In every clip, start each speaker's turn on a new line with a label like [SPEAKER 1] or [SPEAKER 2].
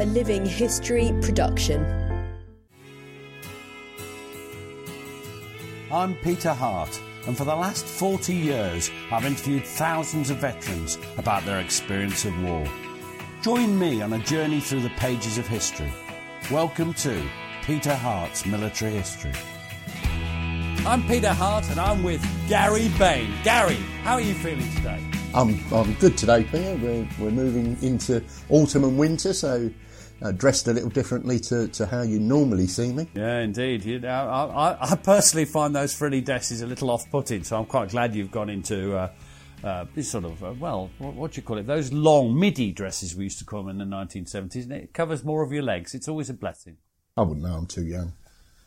[SPEAKER 1] A Living History production.
[SPEAKER 2] I'm Peter Hart, and for the last 40 years, I've interviewed thousands of veterans about their experience of war. Join me on a journey through the pages of history. Welcome to Peter Hart's Military History. I'm Peter Hart, and I'm with Gary Bain. Gary, how are you feeling today?
[SPEAKER 3] I'm, I'm good today, Peter. We're, we're moving into autumn and winter, so uh, dressed a little differently to, to how you normally see me.
[SPEAKER 2] Yeah, indeed. You know, I, I, I personally find those frilly dresses a little off-putting, so I'm quite glad you've gone into uh, uh, this sort of uh, well, what, what do you call it? Those long midi dresses we used to call them in the 1970s, and it covers more of your legs. It's always a blessing.
[SPEAKER 3] I wouldn't know. I'm too young.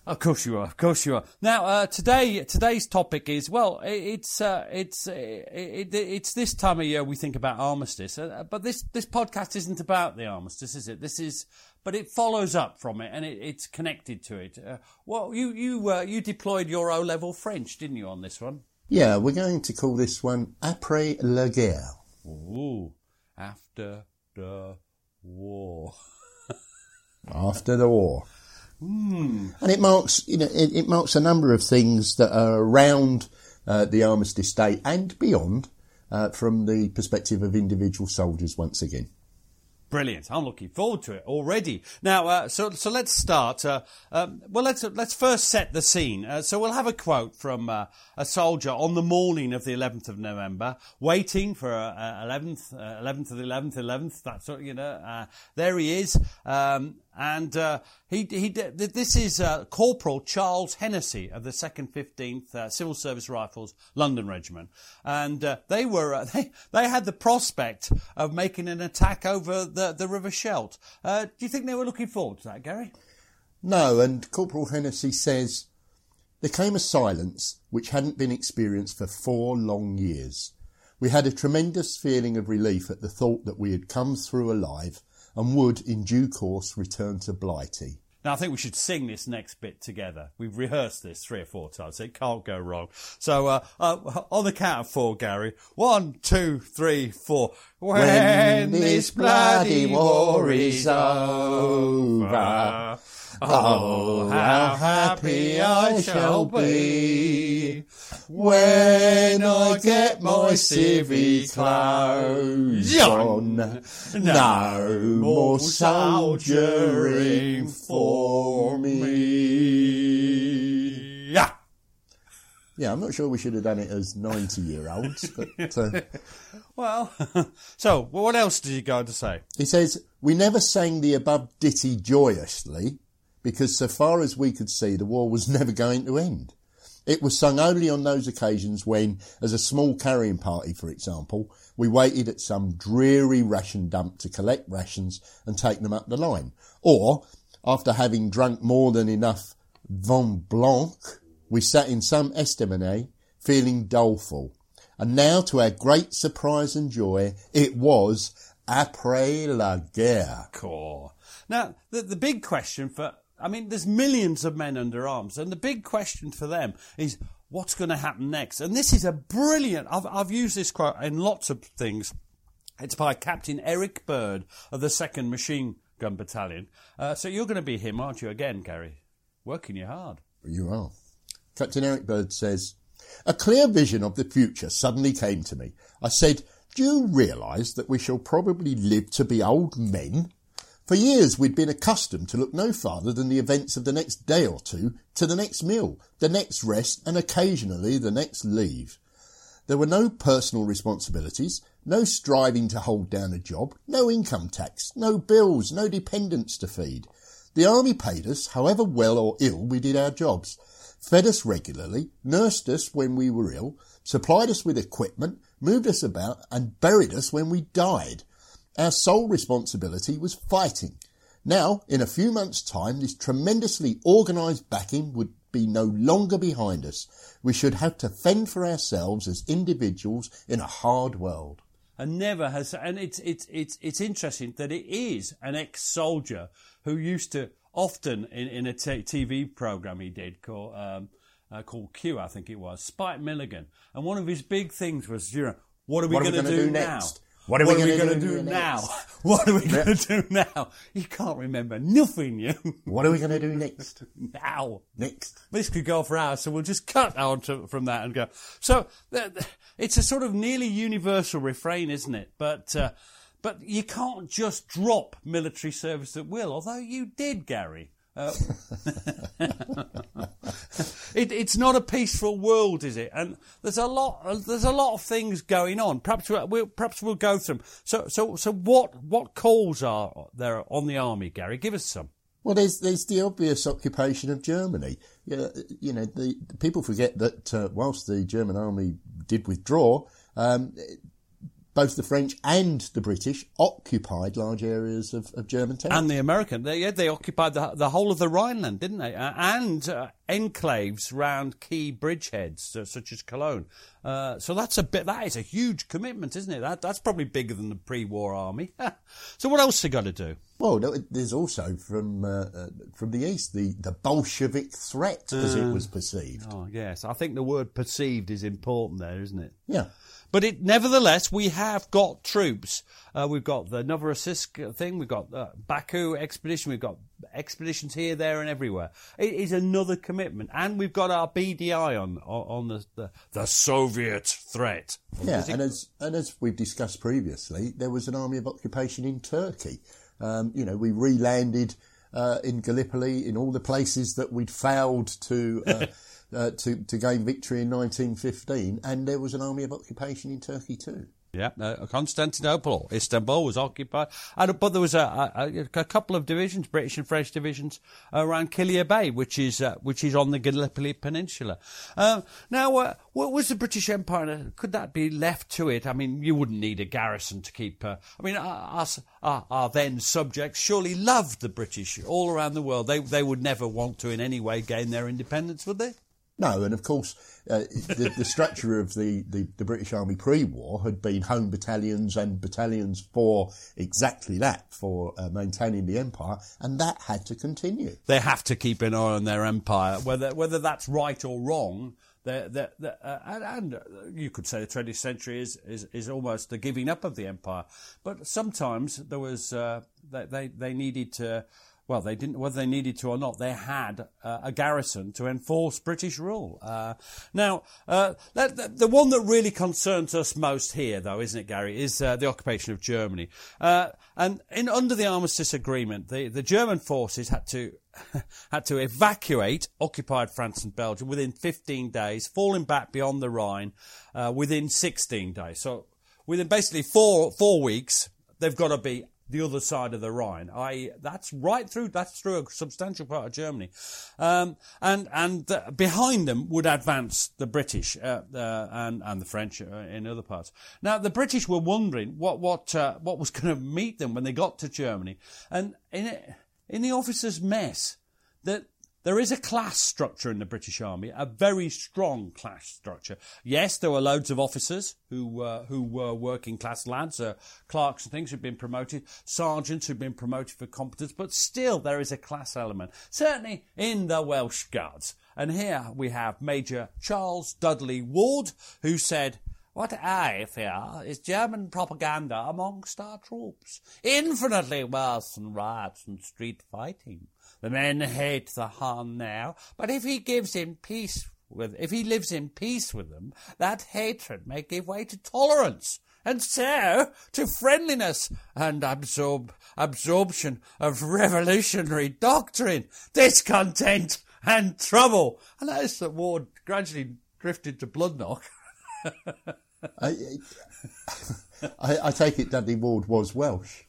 [SPEAKER 2] Of course you are. Of course you are. Now, uh, today, today's topic is well, it's uh, it's uh, it, it's this time of year we think about armistice, uh, but this this podcast isn't about the armistice, is it? This is, but it follows up from it, and it, it's connected to it. Uh, well, you you uh, you deployed your O level French, didn't you, on this one?
[SPEAKER 3] Yeah, we're going to call this one après la guerre.
[SPEAKER 2] Ooh, after the war.
[SPEAKER 3] after the war.
[SPEAKER 2] Mm.
[SPEAKER 3] And it marks, you know, it, it, marks a number of things that are around uh, the armistice Day and beyond, uh, from the perspective of individual soldiers once again.
[SPEAKER 2] Brilliant! I'm looking forward to it already. Now, uh, so so let's start. Uh, um, well, let's let's first set the scene. Uh, so we'll have a quote from uh, a soldier on the morning of the 11th of November, waiting for uh, 11th, 11th of the 11th, 11th. That's what you know. Uh, there he is, um, and uh, he he. This is uh, Corporal Charles Hennessy of the Second Fifteenth uh, Civil Service Rifles London Regiment, and they were they they had the prospect of making an attack over the the, the River Scheldt. Uh, do you think they were looking forward to that, Gary?
[SPEAKER 3] No, and Corporal Hennessy says there came a silence which hadn't been experienced for four long years. We had a tremendous feeling of relief at the thought that we had come through alive and would, in due course, return to Blighty.
[SPEAKER 2] Now, I think we should sing this next bit together. We've rehearsed this three or four times, so it can't go wrong. So, uh, uh, on the count of four, Gary. One, two, three, four.
[SPEAKER 3] When, when this bloody war is over, oh, how happy I shall be when get my civvy clothes on. No more soldiering for me.
[SPEAKER 2] Yeah.
[SPEAKER 3] Yeah, I'm not sure we should have done it as 90 year olds, but. Uh,
[SPEAKER 2] well, so what else did you go to say?
[SPEAKER 3] He says, We never sang the above ditty joyously because, so far as we could see, the war was never going to end. It was sung only on those occasions when, as a small carrying party, for example, we waited at some dreary ration dump to collect rations and take them up the line. Or, after having drunk more than enough vin blanc, we sat in some estaminet feeling doleful. And now, to our great surprise and joy, it was après la guerre.
[SPEAKER 2] Cool. Now, the, the big question for I mean, there's millions of men under arms, and the big question for them is what's going to happen next? And this is a brilliant, I've, I've used this quote in lots of things. It's by Captain Eric Bird of the 2nd Machine Gun Battalion. Uh, so you're going to be him, aren't you, again, Gary? Working you hard.
[SPEAKER 3] You are. Captain Eric Bird says, A clear vision of the future suddenly came to me. I said, Do you realise that we shall probably live to be old men? For years we'd been accustomed to look no farther than the events of the next day or two to the next meal, the next rest, and occasionally the next leave. There were no personal responsibilities, no striving to hold down a job, no income tax, no bills, no dependents to feed. The army paid us, however well or ill we did our jobs, fed us regularly, nursed us when we were ill, supplied us with equipment, moved us about, and buried us when we died. Our sole responsibility was fighting. Now, in a few months' time, this tremendously organised backing would be no longer behind us. We should have to fend for ourselves as individuals in a hard world.
[SPEAKER 2] and never has. And it's it's it's it's interesting that it is an ex-soldier who used to often in, in a t- TV program he did called um, uh, called Q, I think it was Spike Milligan, and one of his big things was, you know, what are we
[SPEAKER 3] What are we
[SPEAKER 2] going to do,
[SPEAKER 3] do
[SPEAKER 2] now?
[SPEAKER 3] next?
[SPEAKER 2] What are we,
[SPEAKER 3] gonna
[SPEAKER 2] going to
[SPEAKER 3] do
[SPEAKER 2] do now? What are we going to do now? You can't remember nothing, you
[SPEAKER 3] What are we going to do next?
[SPEAKER 2] now.
[SPEAKER 3] Next.
[SPEAKER 2] This could go for hours, so we'll just cut on to, from that and go. So it's a sort of nearly universal refrain, isn't it? But uh, but you can't just drop military service at will, although you did, Gary. Uh, it, it's not a peaceful world, is it? And there's a lot. There's a lot of things going on. Perhaps we'll, perhaps we'll go through them. So so so what what calls are there on the army, Gary? Give us some.
[SPEAKER 3] Well, there's there's the obvious occupation of Germany. You you know, the, the people forget that uh, whilst the German army did withdraw, um, both the French and the British occupied large areas of, of German territory.
[SPEAKER 2] And the American, they, yeah, they occupied the, the whole of the Rhineland, didn't they? Uh, and uh, enclaves round key bridgeheads, uh, such as Cologne. Uh, so that's a bit. That is a huge commitment, isn't it? That that's probably bigger than the pre-war army. so what else they got to do?
[SPEAKER 3] Well, no, there's also from uh, uh, from the east the, the Bolshevik threat, as it was perceived.
[SPEAKER 2] Oh yes, I think the word perceived is important there, isn't it?
[SPEAKER 3] Yeah.
[SPEAKER 2] But it, nevertheless, we have got troops. Uh, we've got the Novorossiysk thing. We've got the Baku expedition. We've got expeditions here, there, and everywhere. It is another commitment, and we've got our BDI on on, the, the the Soviet threat.
[SPEAKER 3] Yeah, and as and as we've discussed previously, there was an army of occupation in Turkey. Um, you know, we re-landed uh, in Gallipoli in all the places that we'd failed to. Uh, Uh, to, to gain victory in 1915, and there was an army of occupation in Turkey too.
[SPEAKER 2] Yeah, uh, Constantinople, Istanbul was occupied, and, but there was a, a, a couple of divisions, British and French divisions, around Kilia Bay, which is uh, which is on the Gallipoli Peninsula. Um, now, uh, what was the British Empire? Could that be left to it? I mean, you wouldn't need a garrison to keep. Uh, I mean, our, us, our, our then subjects surely loved the British all around the world. They they would never want to in any way gain their independence, would they?
[SPEAKER 3] No, and of course, uh, the, the structure of the, the, the British Army pre-war had been home battalions and battalions for exactly that, for uh, maintaining the empire, and that had to continue.
[SPEAKER 2] they have to keep an eye on their empire, whether whether that's right or wrong. They're, they're, they're, uh, and, and uh, you could say the 20th century is, is, is almost the giving up of the empire. But sometimes there was uh, they, they they needed to. Well, they didn't. Whether they needed to or not, they had uh, a garrison to enforce British rule. Uh, now, uh, that- the one that really concerns us most here, though, isn't it, Gary, is uh, the occupation of Germany. Uh, and in, under the Armistice Agreement, the, the German forces had to had to evacuate occupied France and Belgium within 15 days, falling back beyond the Rhine uh, within 16 days. So within basically four four weeks, they've got to be the other side of the Rhine. I that's right through that's through a substantial part of Germany, um, and and uh, behind them would advance the British uh, uh, and and the French uh, in other parts. Now the British were wondering what what uh, what was going to meet them when they got to Germany, and in it, in the officers' mess that there is a class structure in the British Army, a very strong class structure. Yes, there were loads of officers who uh, who were working class lads, uh, clerks and things who've been promoted, sergeants who've been promoted for competence, but still there is a class element. Certainly in the Welsh Guards. And here we have Major Charles Dudley Ward, who said, what I fear is German propaganda amongst our troops, infinitely worse than riots and street fighting. The men hate the Hun now, but if he gives in peace with, if he lives in peace with them, that hatred may give way to tolerance, and so to friendliness and absorb absorption of revolutionary doctrine, discontent and trouble. And as the war gradually drifted to Bloodnok.
[SPEAKER 3] I, I, I take it Dudley Ward was Welsh.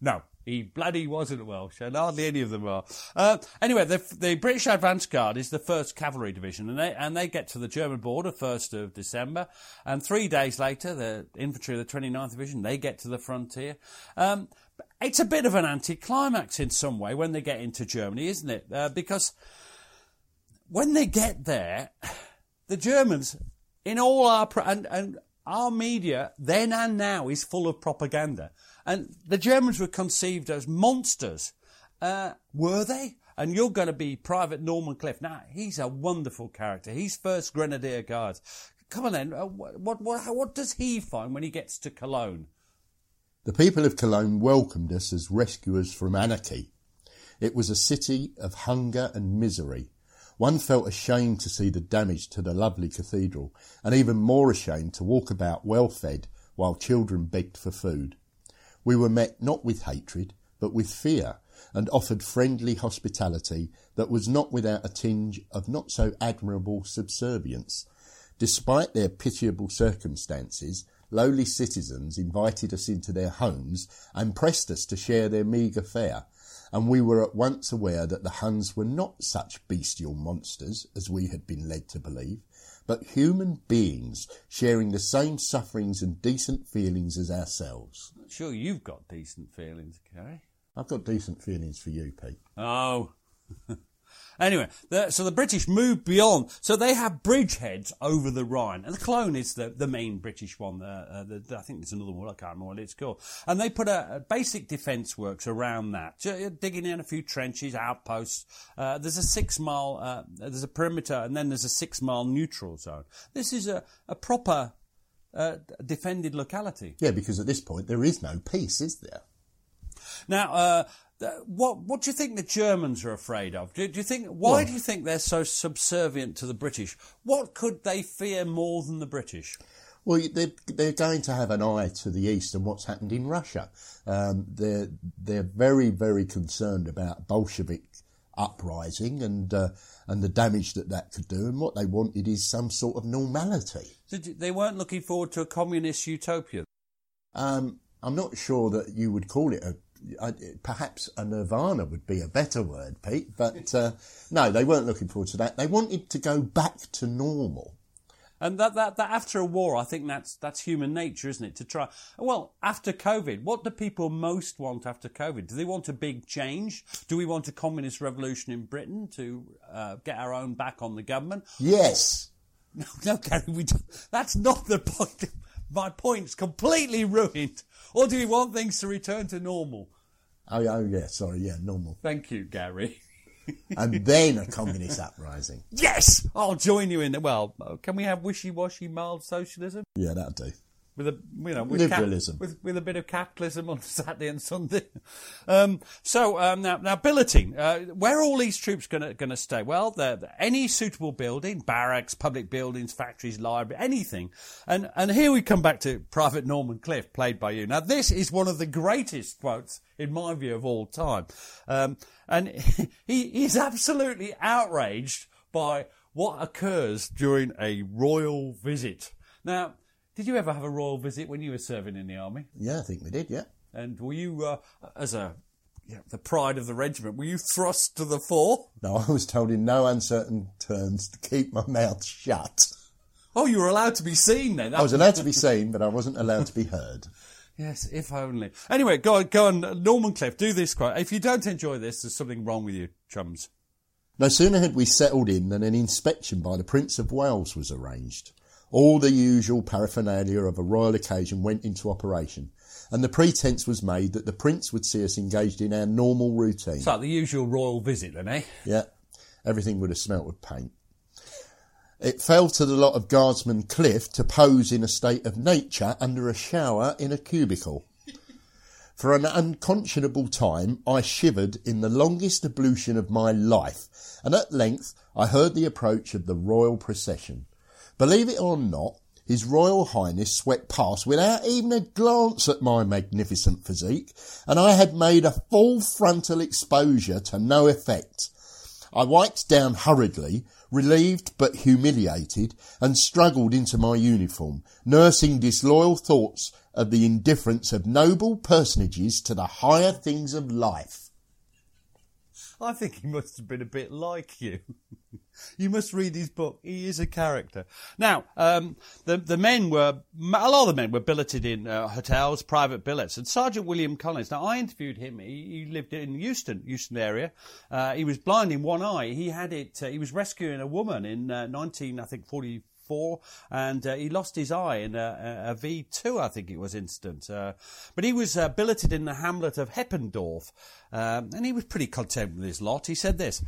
[SPEAKER 2] No, he bloody wasn't Welsh, and hardly any of them are. Uh, anyway, the, the British Advance Guard is the first cavalry division, and they and they get to the German border first of December, and three days later, the infantry of the 29th Division they get to the frontier. Um, it's a bit of an anticlimax in some way when they get into Germany, isn't it? Uh, because when they get there, the Germans, in all our and, and our media then and now is full of propaganda, and the Germans were conceived as monsters. Uh, were they? And you're going to be Private Norman Cliff. Now he's a wonderful character. He's first Grenadier Guards. Come on then. Uh, what, what what what does he find when he gets to Cologne?
[SPEAKER 3] The people of Cologne welcomed us as rescuers from anarchy. It was a city of hunger and misery. One felt ashamed to see the damage to the lovely cathedral, and even more ashamed to walk about well fed while children begged for food. We were met not with hatred, but with fear, and offered friendly hospitality that was not without a tinge of not so admirable subservience. Despite their pitiable circumstances, lowly citizens invited us into their homes and pressed us to share their meagre fare, and we were at once aware that the Huns were not such bestial monsters as we had been led to believe, but human beings sharing the same sufferings and decent feelings as ourselves.
[SPEAKER 2] Sure, you've got decent feelings, Gary.
[SPEAKER 3] I've got decent feelings for you, Pete.
[SPEAKER 2] Oh. anyway, the, so the British moved beyond. So they have bridgeheads over the Rhine, and the Cologne is the, the main British one. Uh, uh, the, I think there's another one. I can't remember what it's called. And they put a, a basic defence works around that, Ju- digging in a few trenches, outposts. Uh, there's a six mile. Uh, there's a perimeter, and then there's a six mile neutral zone. This is a, a proper uh, defended locality.
[SPEAKER 3] Yeah, because at this point there is no peace, is there?
[SPEAKER 2] Now, uh, what what do you think the Germans are afraid of? Do, do you think why
[SPEAKER 3] Well-
[SPEAKER 2] do you think they're so subservient to the British? What could they fear more than the British?
[SPEAKER 3] Well, they're, they're going to have an eye to the east and what's happened in Russia. Um, they're they're very very concerned about Bolshevik uprising and uh, and the damage that that could do. And what they wanted is some sort of normality.
[SPEAKER 2] You- They weren't looking forward to a communist utopia.
[SPEAKER 3] Um, I'm not sure that you would call it a. I, perhaps a nirvana would be a better word, Pete. But uh, no, they weren't looking forward to that. They wanted to go back to normal.
[SPEAKER 2] And that, that, that after a war, I think that's that's human nature, isn't it? To try. Well, after COVID, what do people most want after COVID? Do they want a big change? Do we want a communist revolution in Britain to uh, get our own back on the government?
[SPEAKER 3] Yes.
[SPEAKER 2] No, no, Gary, we don't. That's not the point. My point's completely ruined. Or do we want things to return to normal?
[SPEAKER 3] Oh, oh yeah. Sorry. Yeah, normal.
[SPEAKER 2] Thank you, Gary.
[SPEAKER 3] And then a communist uprising.
[SPEAKER 2] Yes, I'll join you in. the Well, can we have wishy-washy mild socialism
[SPEAKER 3] Yeah, that'll do.
[SPEAKER 2] With a you know with
[SPEAKER 3] Liberalism.
[SPEAKER 2] with with a bit of capitalism on Saturday and Sunday? Um, so um, now now billeting. Uh, where are all these troops going to going to stay? Well, they're, they're- any suitable building, barracks, public buildings, factories, library, anything. And and here we come back to Private Norman Cliff, played by you. Now this is one of the greatest quotes in my view of all time, um, and he he's absolutely outraged by what occurs during a royal visit. Now. Did you ever have a royal visit when you were serving in the army?
[SPEAKER 3] Yeah, I think we did. Yeah.
[SPEAKER 2] And were you, uh, as a yeah, the pride of the regiment, were you thrust to the fore?
[SPEAKER 3] No, I was told in no uncertain terms to keep my mouth shut.
[SPEAKER 2] Oh, you were allowed to be seen then.
[SPEAKER 3] I was allowed to be seen, but I wasn't allowed to be heard.
[SPEAKER 2] yes, if only. Anyway, go on, go on, Norman Cliff. Do this quote. If you don't enjoy this, there's something wrong with you, chums.
[SPEAKER 3] No sooner had we settled in than an inspection by the Prince of Wales was arranged. All the usual paraphernalia of a royal occasion went into operation, and the pretence was made that the Prince would see us engaged in our normal routine.
[SPEAKER 2] It's like the usual royal visit, then, eh?
[SPEAKER 3] Yeah, everything would have smelt of paint. It fell to the lot of Guardsman Cliff to pose in a state of nature under a shower in a cubicle. For an unconscionable time, I shivered in the longest ablution of my life, and at length I heard the approach of the royal procession. Believe it or not, His Royal Highness swept past without even a glance at my magnificent physique, and I had made a full frontal exposure to no effect. I wiped down hurriedly, relieved but humiliated, and struggled into my uniform, nursing disloyal thoughts of the indifference of noble personages to the higher things of life.
[SPEAKER 2] I think he must have been a bit like you. you must read his book. He is a character. Now, um, the the men were a lot of the men were billeted in uh, hotels, private billets, and Sergeant William Collins. Now, I interviewed him. He, he lived in Euston, Houston area. Uh, he was blind in one eye. He had it. Uh, he was rescuing a woman in uh, nineteen, I think, forty four, and uh, he lost his eye in a a V2, I think it was, incident. Uh, but he was uh, billeted in the hamlet of Heppendorf, um, and he was pretty content with his lot. He said this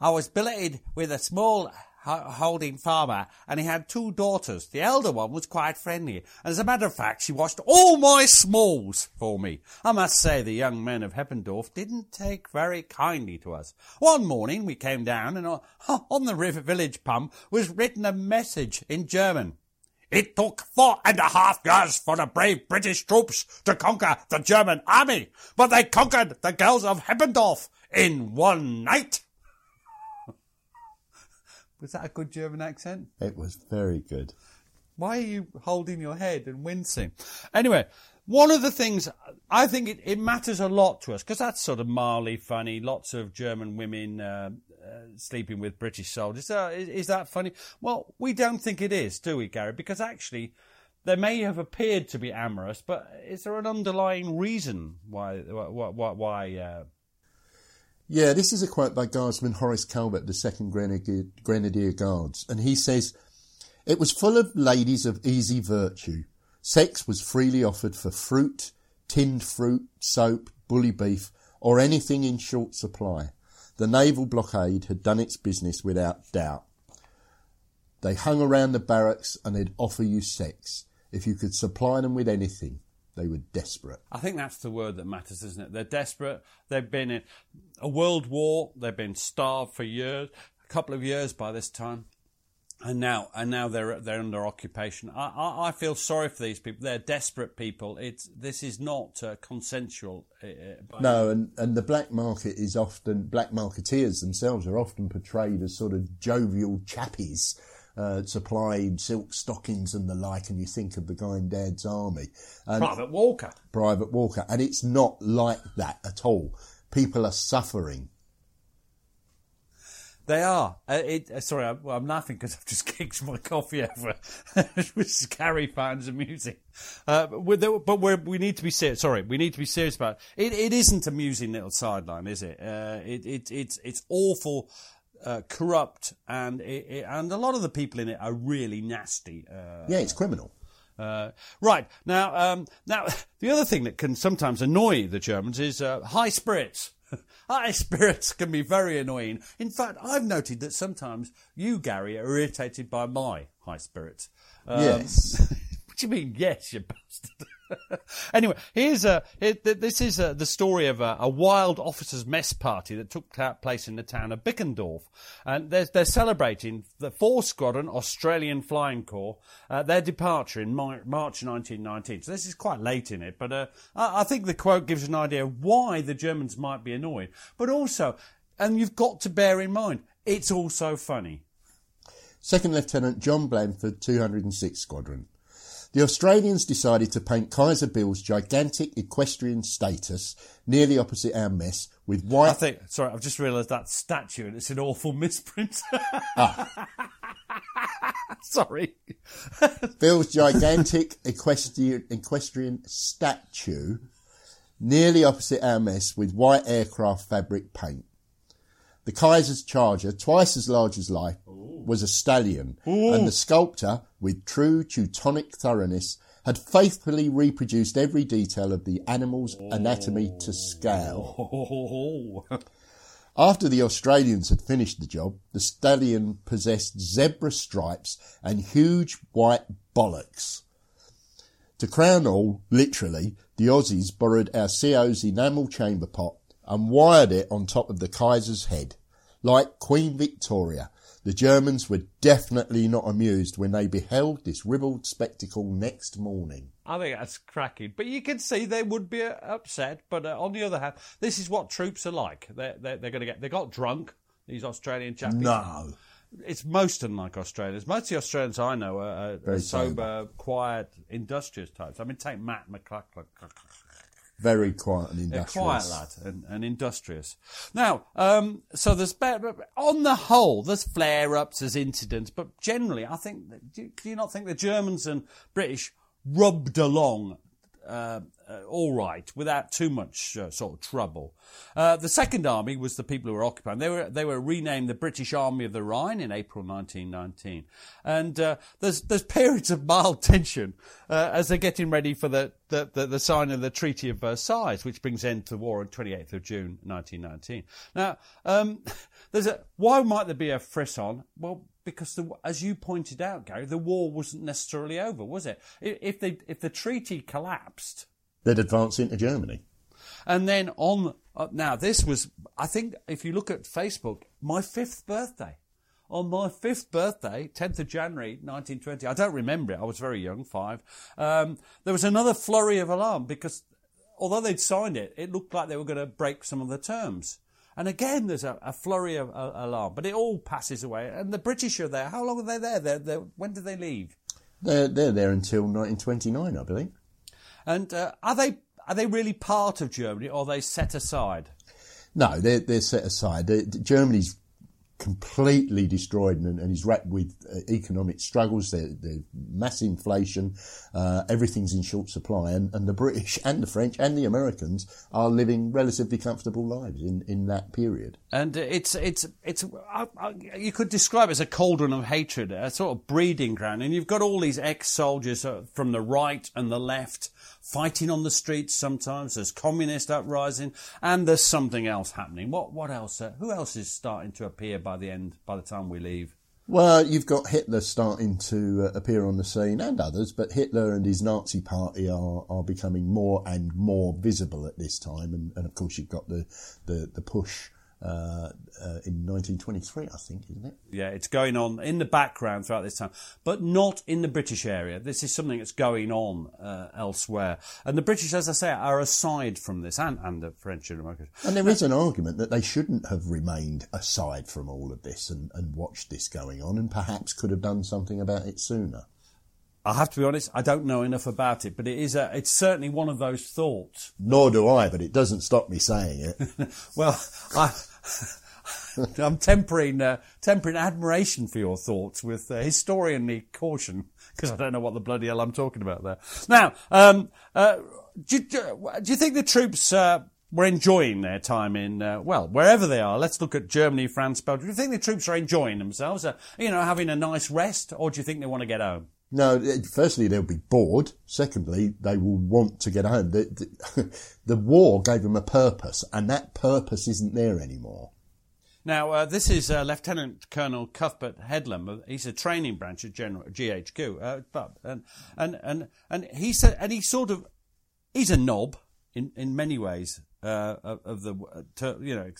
[SPEAKER 2] I was billeted with a small holding farmer, and he had two daughters. The elder one was quite friendly, as a matter of fact, she washed all my smalls for me. I must say the young men of Heppendorf didn't take very kindly to us. One morning we came down, and on the river village pump was written a message in German. It took four and a half years for the brave British troops to conquer the German army, but they conquered the girls of Heppendorf in one night. Was that a good German accent?
[SPEAKER 3] It was very good.
[SPEAKER 2] Why are you holding your head and wincing? Anyway, one of the things I think it, it matters a lot to us because that's sort of mildly funny. Lots of German women uh, uh, sleeping with British soldiers. Uh, is, is, that funny? Well, we don't think it is, do we, Gary? Because actually, they may have appeared to be amorous, but is there an underlying reason why why why? Uh,
[SPEAKER 3] yeah, this is a quote by Guardsman Horace Calvert, the 2nd Grenadier, Grenadier Guards, and he says, It was full of ladies of easy virtue. Sex was freely offered for fruit, tinned fruit, soap, bully beef, or anything in short supply. The naval blockade had done its business without doubt. They hung around the barracks and they'd offer you sex if you could supply them with anything. They were desperate.
[SPEAKER 2] I think that's the word that matters, isn't it? They're desperate. They've been in a world war. They've been starved for years, a couple of years by this time. And now, and now they're they're under occupation. I, I, I feel sorry for these people. They're desperate people. It's this is not uh, consensual. Uh,
[SPEAKER 3] uh no, and, and the black market is often black marketeers themselves are often portrayed as sort of jovial chappies uh, supplied silk stockings and the like, and you think of the guy in Dad's Army. And
[SPEAKER 2] Private Walker.
[SPEAKER 3] Private Walker. And it's not like that at all. People are suffering.
[SPEAKER 2] They are. Uh, it, uh, sorry, I'm, I'm laughing because I've just kicked my coffee over, which Gary finds amusing. Uh, but, but we need to be serious. Sorry, we need to be serious about it. It, it isn't amusing little sideline, is it? Uh, it, it? It's it's awful uh, corrupt, and it, it, and a lot of the people in it are really nasty. Uh,
[SPEAKER 3] yeah, it's criminal.
[SPEAKER 2] Uh, right now, um, now the other thing that can sometimes annoy the Germans is uh, high spirits. high spirits can be very annoying. In fact, I've noted that sometimes you, Gary, are irritated by my high spirits.
[SPEAKER 3] Um, yes.
[SPEAKER 2] what do you mean? Yes, you bastard. anyway, here's a. Here, this is a, the story of a, a, wild officers' mess party that took place in the town of Bickendorf, and they're, they're celebrating the Four Squadron Australian Flying Corps uh, their departure in March 1919. So this is quite late in it, but uh, I, I think the quote gives an idea why the Germans might be annoyed, but also, and you've got to bear in mind, it's also funny.
[SPEAKER 3] Second Lieutenant John Blanford, 206 Squadron. The Australians decided to paint Kaiser Bill's gigantic equestrian status nearly opposite our mess with white.
[SPEAKER 2] I think, sorry, I've just realised that statue and it's an awful misprint. ah. sorry.
[SPEAKER 3] Bill's gigantic equestrian, equestrian statue nearly opposite our mess with white aircraft fabric paint. The Kaiser's charger, twice as large as life, Ooh. was a stallion, Ooh. and the sculptor, with true Teutonic thoroughness, had faithfully reproduced every detail of the animal's anatomy to scale. After the Australians had finished the job, the stallion possessed zebra stripes and huge white bollocks. To crown all, literally, the Aussies borrowed our CO's enamel chamber pot and wired it on top of the Kaiser's head, like Queen Victoria, The Germans were definitely not amused when they beheld this ribald spectacle next morning.
[SPEAKER 2] I think that's cracking. But you can see they would be uh, upset. But uh, on the other hand, this is what troops are like. They're, they're, they're going to get. They got drunk. These Australian chappies.
[SPEAKER 3] No.
[SPEAKER 2] It's most unlike Australians. Most of the Australians I know are, are, are sober, quiet, industrious types. I mean, take Matt McCluck.
[SPEAKER 3] Very quiet and industrious.
[SPEAKER 2] quiet lad and, and industrious. Now, um, so there's on the whole, there's flare-ups, there's incidents, but generally, I think. Do you, do you not think the Germans and British rubbed along? Uh, uh, all right, without too much uh, sort of trouble. Uh, the Second Army was the people who were occupying. They were they were renamed the British Army of the Rhine in April 1919, and uh, there's there's periods of mild tension uh, as they're getting ready for the the, the, the sign of the Treaty of Versailles, which brings end to the war on 28th of June 1919. Now, um, there's a why might there be a frisson? Well, because the, as you pointed out, Gary, the war wasn't necessarily over, was it? If if, they, if the treaty collapsed,
[SPEAKER 3] They'd advance into Germany.
[SPEAKER 2] and then on uh, now this was I think if you look at Facebook, my fifth birthday. On my fifth birthday, 10th of January 1920, I don't remember it, I was very young, five, um, there was another flurry of alarm because although they'd signed it, it looked like they were going to break some of the terms. And again, there's a, a flurry of uh, alarm, but it all passes away. And the British are there. How long are they there? They're, they're, when did they leave?
[SPEAKER 3] They're, they're there until 1929, I believe.
[SPEAKER 2] And uh, are they are they really part of Germany, or are they set aside?
[SPEAKER 3] No, they're, they're set aside. Germany's completely destroyed and, and is wrapped with uh, economic struggles. There, there's mass inflation. Uh, everything's in short supply, and, and the British and the French and the Americans are living relatively comfortable lives in, in that period.
[SPEAKER 2] And uh, it's it's it's uh, uh, you could describe it as a cauldron of hatred, a sort of breeding ground. And you've got all these ex-soldiers from the right and the left fighting on the streets. Sometimes there's communist uprising, and there's something else happening. What what else? Uh, who else is starting to appear by the end? By the time we leave.
[SPEAKER 3] Well, you've got Hitler starting to uh, appear on the scene and others, but Hitler and his Nazi party are, are becoming more and more visible at this time. And, and of course, you've got the, the, the push uh, uh, in 1923, I think, isn't it?
[SPEAKER 2] Yeah, it's going on in the background throughout this time, but not in the British area. This is something that's going on uh, elsewhere. And the British, as I say, are aside from this, and, and the French and Americans.
[SPEAKER 3] And there is an argument that they shouldn't have remained aside from all of this and, and watched this going on and perhaps could have done something about it sooner.
[SPEAKER 2] I have to be honest, I don't know enough about it, but it is a, it's certainly one of those thoughts.
[SPEAKER 3] Nor do I, but it doesn't stop me saying it.
[SPEAKER 2] Well, I, I'm tempering, uh, tempering admiration for your thoughts with uh, historianly caution, because I don't know what the bloody hell I'm talking about there. Now, um, uh, do, you- do you think the troops uh, were enjoying their time in, uh, well, wherever they are? Let's look at Germany, France, Belgium. Do you think the troops are enjoying themselves, uh, you know, having a nice rest, or do you think they want to get home?
[SPEAKER 3] No, firstly, they'll be bored. Secondly, they will want to get home. The, the, the war gave them a purpose, and that purpose isn't there anymore.
[SPEAKER 2] Now, uh, this is uh, Lieutenant Colonel Cuthbert Headlam. He's a training branch at General GHQ, uh, but and and and and he said, and he sort of, he's a knob in in many ways uh, of, of the, uh, you know,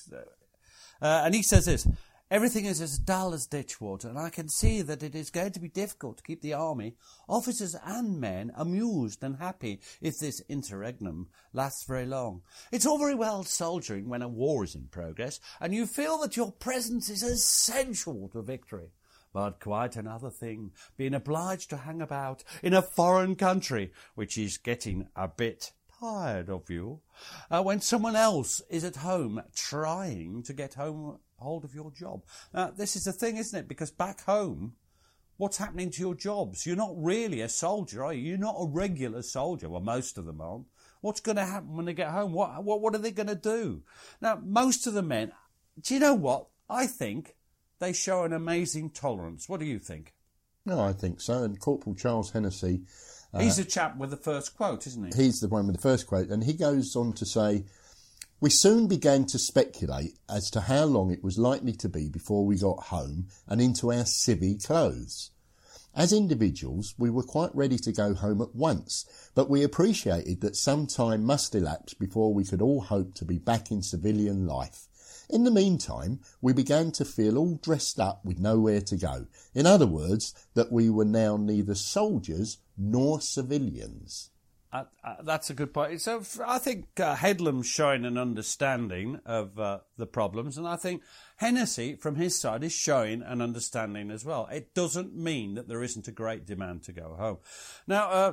[SPEAKER 2] uh, and he says this. Everything is as dull as ditch water, and I can see that it is going to be difficult to keep the army, officers and men, amused and happy if this interregnum lasts very long. It's all very well soldiering when a war is in progress, and you feel that your presence is essential to victory. But quite another thing, being obliged to hang about in a foreign country, which is getting a bit tired of you, uh, when someone else is at home trying to get home hold of your job. Now, this is the thing, isn't it? Because back home, what's happening to your jobs? You're not really a soldier, are you? You're not a regular soldier. Well, most of them aren't. What's going to happen when they get home? What, what, what are they going to do? Now, most of the men, do you know what? I think they show an amazing tolerance. What do you think?
[SPEAKER 3] No, I think so. And Corporal Charles Hennessy, uh,
[SPEAKER 2] He's the chap with the first quote, isn't he?
[SPEAKER 3] he's the one with the first quote, and he goes on to say, We soon began to speculate as to how long it was likely to be before we got home and into our civvy clothes. As individuals, we were quite ready to go home at once, but we appreciated that some time must elapse before we could all hope to be back in civilian life. In the meantime, we began to feel all dressed up with nowhere to go. In other words, that we were now neither soldiers nor civilians.
[SPEAKER 2] Uh, that's a good point. So I think uh, Headlam's showing an understanding of uh, the problems, and I think Hennessy, from his side, is showing an understanding as well. It doesn't mean that there isn't a great demand to go home. Now, uh,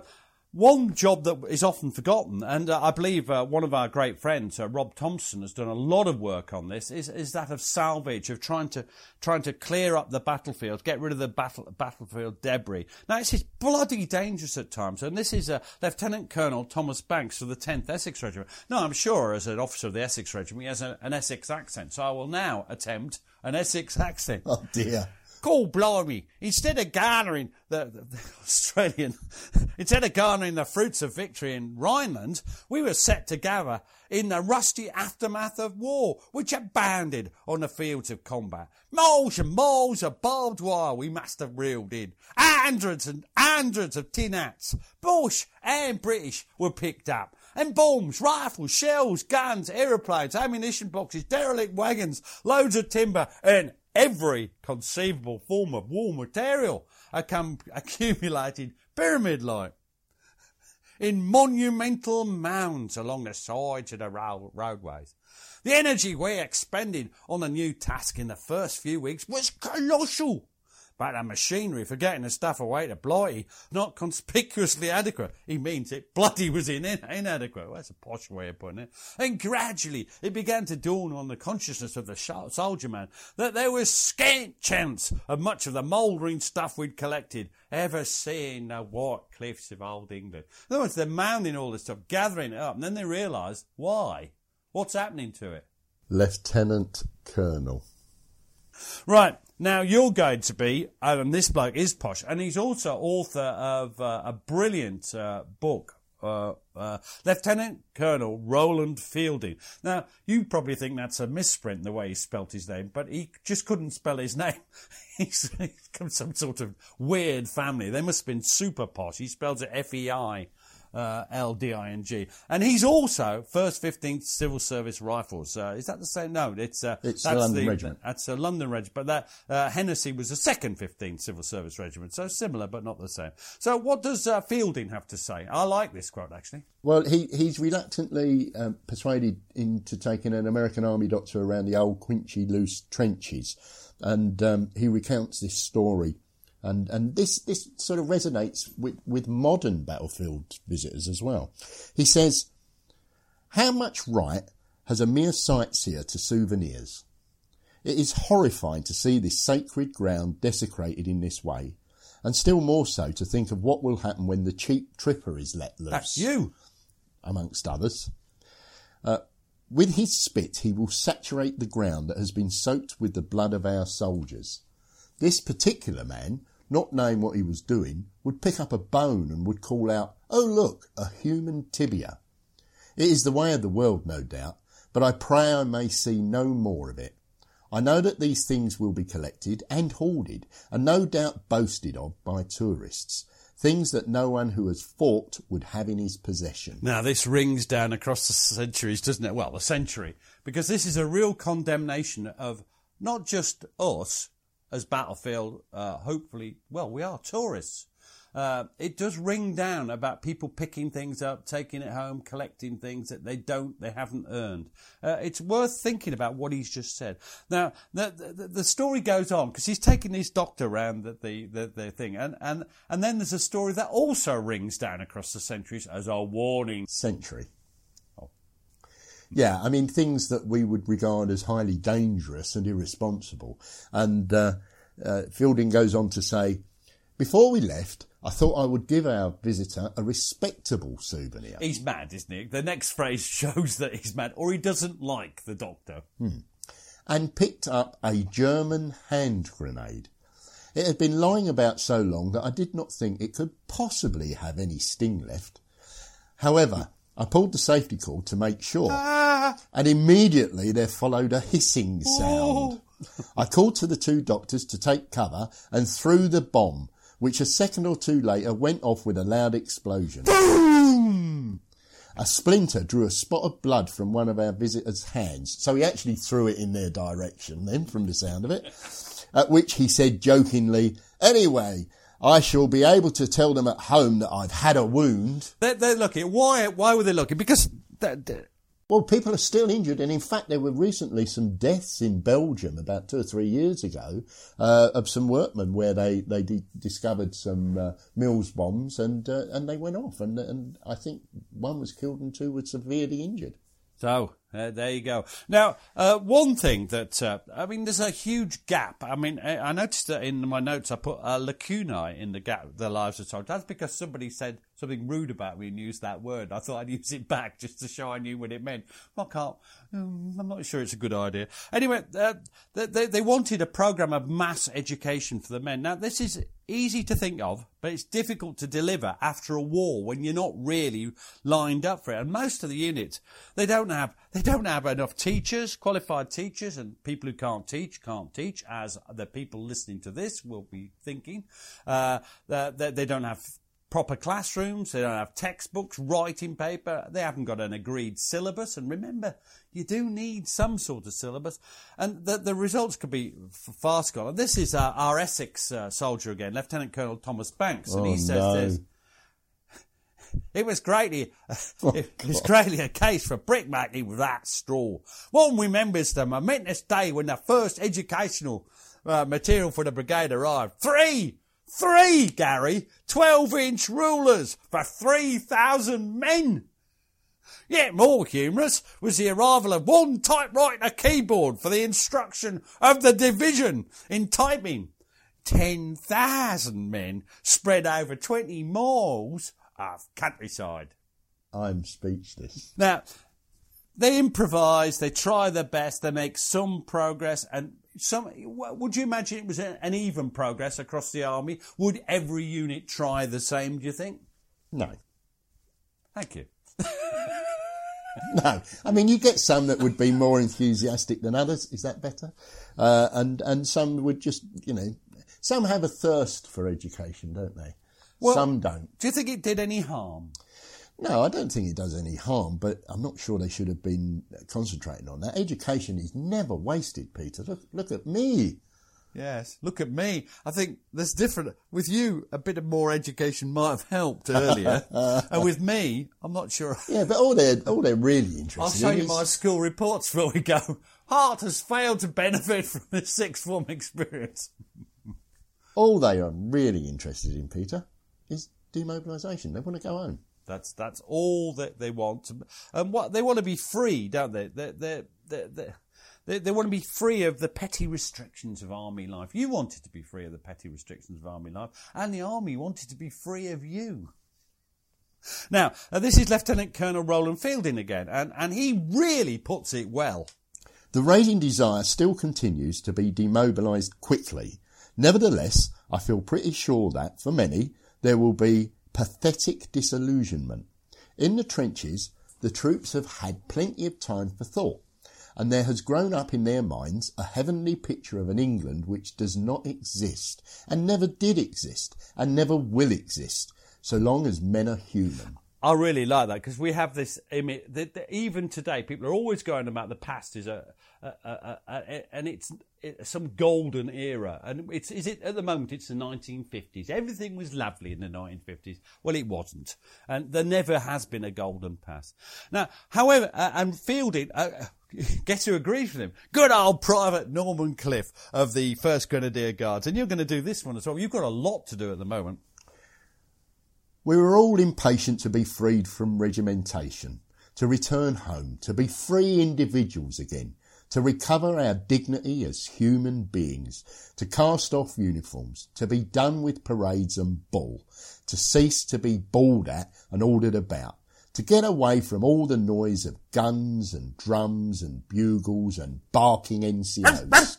[SPEAKER 2] one job that is often forgotten, and uh, I believe uh, one of our great friends, uh, Rob Thompson, has done a lot of work on this, is, is that of salvage, of trying to trying to clear up the battlefield, get rid of the battle, battlefield debris. Now, it's bloody dangerous at times, and this is uh, Lieutenant Colonel Thomas Banks of the 10th Essex Regiment. Now, I'm sure as an officer of the Essex Regiment, he has a, an Essex accent, so I will now attempt an Essex accent.
[SPEAKER 3] Oh dear.
[SPEAKER 2] Call blimey. Instead of garnering the, the, the, Australian, instead of garnering the fruits of victory in Rhineland, we were set to gather in the rusty aftermath of war, which abounded on the fields of combat. Miles and miles of barbed wire we must have reeled in. Hundreds and hundreds of tin hats, Boche and British, were picked up. And bombs, rifles, shells, guns, aeroplanes, ammunition boxes, derelict wagons, loads of timber, and every conceivable form of wall material accumulated pyramid like in monumental mounds along the sides of the roadways. The energy we expended on the new task in the first few weeks was colossal. But the machinery for getting the stuff away to Blighty not conspicuously adequate. He means it bloody was in, inadequate. Well, that's a posh way of putting it. And gradually it began to dawn on the consciousness of the soldier man that there was scant chance of much of the mouldering stuff we'd collected ever seeing the white cliffs of old England. In other words, they're mounding all this stuff, gathering it up, and then they realise why. What's happening to it?
[SPEAKER 3] Lieutenant Colonel.
[SPEAKER 2] Right. Now you're going to be, and this bloke is posh, and he's also author of uh, a brilliant uh, book, uh, uh Lieutenant Colonel Rowland Feilding. Now you probably think that's a misprint the way he spelt his name, but he just couldn't spell his name. he's, he's from some sort of weird family. They must have been super posh. He spells it F E I uh, LDING. And he's also first 15th Civil Service Rifles. Uh, is that the same? No, it's uh,
[SPEAKER 3] it's that's the London the, Regiment.
[SPEAKER 2] That's a London Regiment. But that uh, Hennessy was the second 15th Civil Service Regiment, so similar but not the same. So what does uh, Feilding have to say? I like this quote actually.
[SPEAKER 3] Well, he he's reluctantly um, persuaded into taking an American Army doctor around the old Cuinchy Loos trenches, and um, he recounts this story and and this this sort of resonates with, with modern battlefield visitors as well. He says, "How much right has a mere sightseer to souvenirs? It is horrifying to see this sacred ground desecrated in this way, and still more so to think of what will happen when the cheap tripper is let loose.
[SPEAKER 2] That's you,
[SPEAKER 3] amongst others." Uh, with his spit, he will saturate the ground that has been soaked with the blood of our soldiers. This particular man, not knowing what he was doing, would pick up a bone and would call out, Oh look, a human tibia. It is the way of the world, no doubt, but I pray I may see no more of it. I know that these things will be collected and hoarded, and no doubt boasted of by tourists. Things that no one who has fought would have in his possession.
[SPEAKER 2] Now, this rings down across the centuries, doesn't it? Well, the century. Because this is a real condemnation of not just us, as Battlefield, uh, hopefully, well, we are tourists. Uh, it does ring down about people picking things up, taking it home, collecting things that they don't, they haven't earned. Uh, it's worth thinking about what he's just said. Now, the, the, the story goes on because he's taking his doctor around the, the, the, thing, and, and, and then there's a story that also rings down across the centuries as a warning.
[SPEAKER 3] Century. Yeah, I mean things that we would regard as highly dangerous and irresponsible. And uh, uh, Feilding goes on to say, before we left, I thought I would give our visitor a respectable souvenir.
[SPEAKER 2] He's mad, isn't he? The next phrase shows that he's mad, or he doesn't like the doctor.
[SPEAKER 3] Hmm. And picked up a German hand grenade. It had been lying about so long that I did not think it could possibly have any sting left. However, I pulled the safety cord to make sure, ah. and immediately there followed a hissing sound. I called to the two doctors to take cover and threw the bomb, which a second or two later went off with a loud explosion. Boom! A splinter drew a spot of blood from one of our visitors' hands, so he actually threw it in their direction then, from the sound of it. At which he said jokingly, Anyway, I shall be able to tell them at home that I've had a wound.
[SPEAKER 2] They're, they're looking. Why? Why were they looking? Because that, that-
[SPEAKER 3] Well, people are still injured, and in fact, there were recently some deaths in Belgium about two or three years ago uh, of some workmen where they they di- discovered some uh, Mills bombs and uh, and they went off, and and I think one was killed and two were severely injured.
[SPEAKER 2] So uh, there you go. Now, uh, one thing that uh, I mean, there's a huge gap. I mean, I I noticed that in my notes I put uh, lacunae in the gap, the lives of soldiers. That's because somebody said something rude about me and used that word. I thought I'd use it back just to show I knew what it meant. I can't. um, I'm not sure it's a good idea. Anyway, uh, they, they, they wanted a program of mass education for the men. Now, this is easy to think of, but it's difficult to deliver after a war when you're not really lined up for it. And most of the units, they don't have they don't have enough teachers, qualified teachers, and people who can't teach can't teach, as the people listening to this will be thinking. Uh, they, they don't have proper classrooms, they don't have textbooks, writing paper, they haven't got an agreed syllabus. And remember, you do need some sort of syllabus. And the, the results could be far gone. And this is uh, our Essex uh, soldier again, Lieutenant Colonel Thomas Banks. And
[SPEAKER 3] Oh,
[SPEAKER 2] he says
[SPEAKER 3] no.
[SPEAKER 2] this. It was greatly, it was greatly a case for brickmaking with that straw. One remembers the momentous day when the first educational uh, material for the brigade arrived. Three, three, Gary, twelve-inch rulers for three thousand men. Yet more humorous was the arrival of one typewriter keyboard for the instruction of the division in typing. 10,000 men spread over 20 miles of countryside.
[SPEAKER 3] I'm speechless.
[SPEAKER 2] Now, they improvise, they try their best, they make some progress, and some. Would you imagine it was an even progress across the army? Would every unit try the same? Do you think?
[SPEAKER 3] No,
[SPEAKER 2] Thank you.
[SPEAKER 3] no. I mean, you get some that would be more enthusiastic than others. Is that better? Uh, and and some would just, you know, some have a thirst for education, don't they?
[SPEAKER 2] Well-
[SPEAKER 3] some don't.
[SPEAKER 2] Do you think it did any harm?
[SPEAKER 3] No, I don't think it does any harm, but I'm not sure they should have been concentrating on that. Education is never wasted, Peter. Look, look at me.
[SPEAKER 2] Yes. Look at me. I think there's different. With you, a bit of more education might have helped earlier, and with me, I'm not sure.
[SPEAKER 3] Yeah, but all they're all they're really interested in
[SPEAKER 2] I'll show
[SPEAKER 3] in
[SPEAKER 2] you
[SPEAKER 3] is
[SPEAKER 2] my school reports before we go. Hart has failed to benefit from the sixth form experience.
[SPEAKER 3] all they are really interested in, Peter, is demobilisation. They want to go home.
[SPEAKER 2] That's that's all that they want. And what they want to be free, don't they? They they they they, they, want to be free of the petty restrictions of army life. You wanted to be free of the petty restrictions of army life, and the army wanted to be free of you. Now, uh, this is Lieutenant Colonel Rowland Feilding again, and, and he really puts it well.
[SPEAKER 3] The raging desire still continues to be demobilised quickly. Nevertheless, I feel pretty sure that, for many, there will be pathetic disillusionment. In the trenches, the troops have had plenty of time for thought, and there has grown up in their minds a heavenly picture of an England which does not exist, and never did exist, and never will exist, so long as men are human.
[SPEAKER 2] I really like that because we have this image that, that even today people are always going about the past is a, a, a, a, and it's it, some golden era and it's is it at the moment it's the 1950s everything was lovely in the 1950s well it wasn't and there never has been a golden past now however uh, and Feilding uh, Guess who agrees with him? Good old Private Norman Cliff of the 1st Grenadier Guards. And you're going to do this one as well. You've got a lot to do at the moment.
[SPEAKER 3] We were all impatient to be freed from regimentation, to return home, to be free individuals again, to recover our dignity as human beings, to cast off uniforms, to be done with parades and ball, to cease to be bawled at and ordered about, to get away from all the noise of guns and drums and bugles and barking NCOs,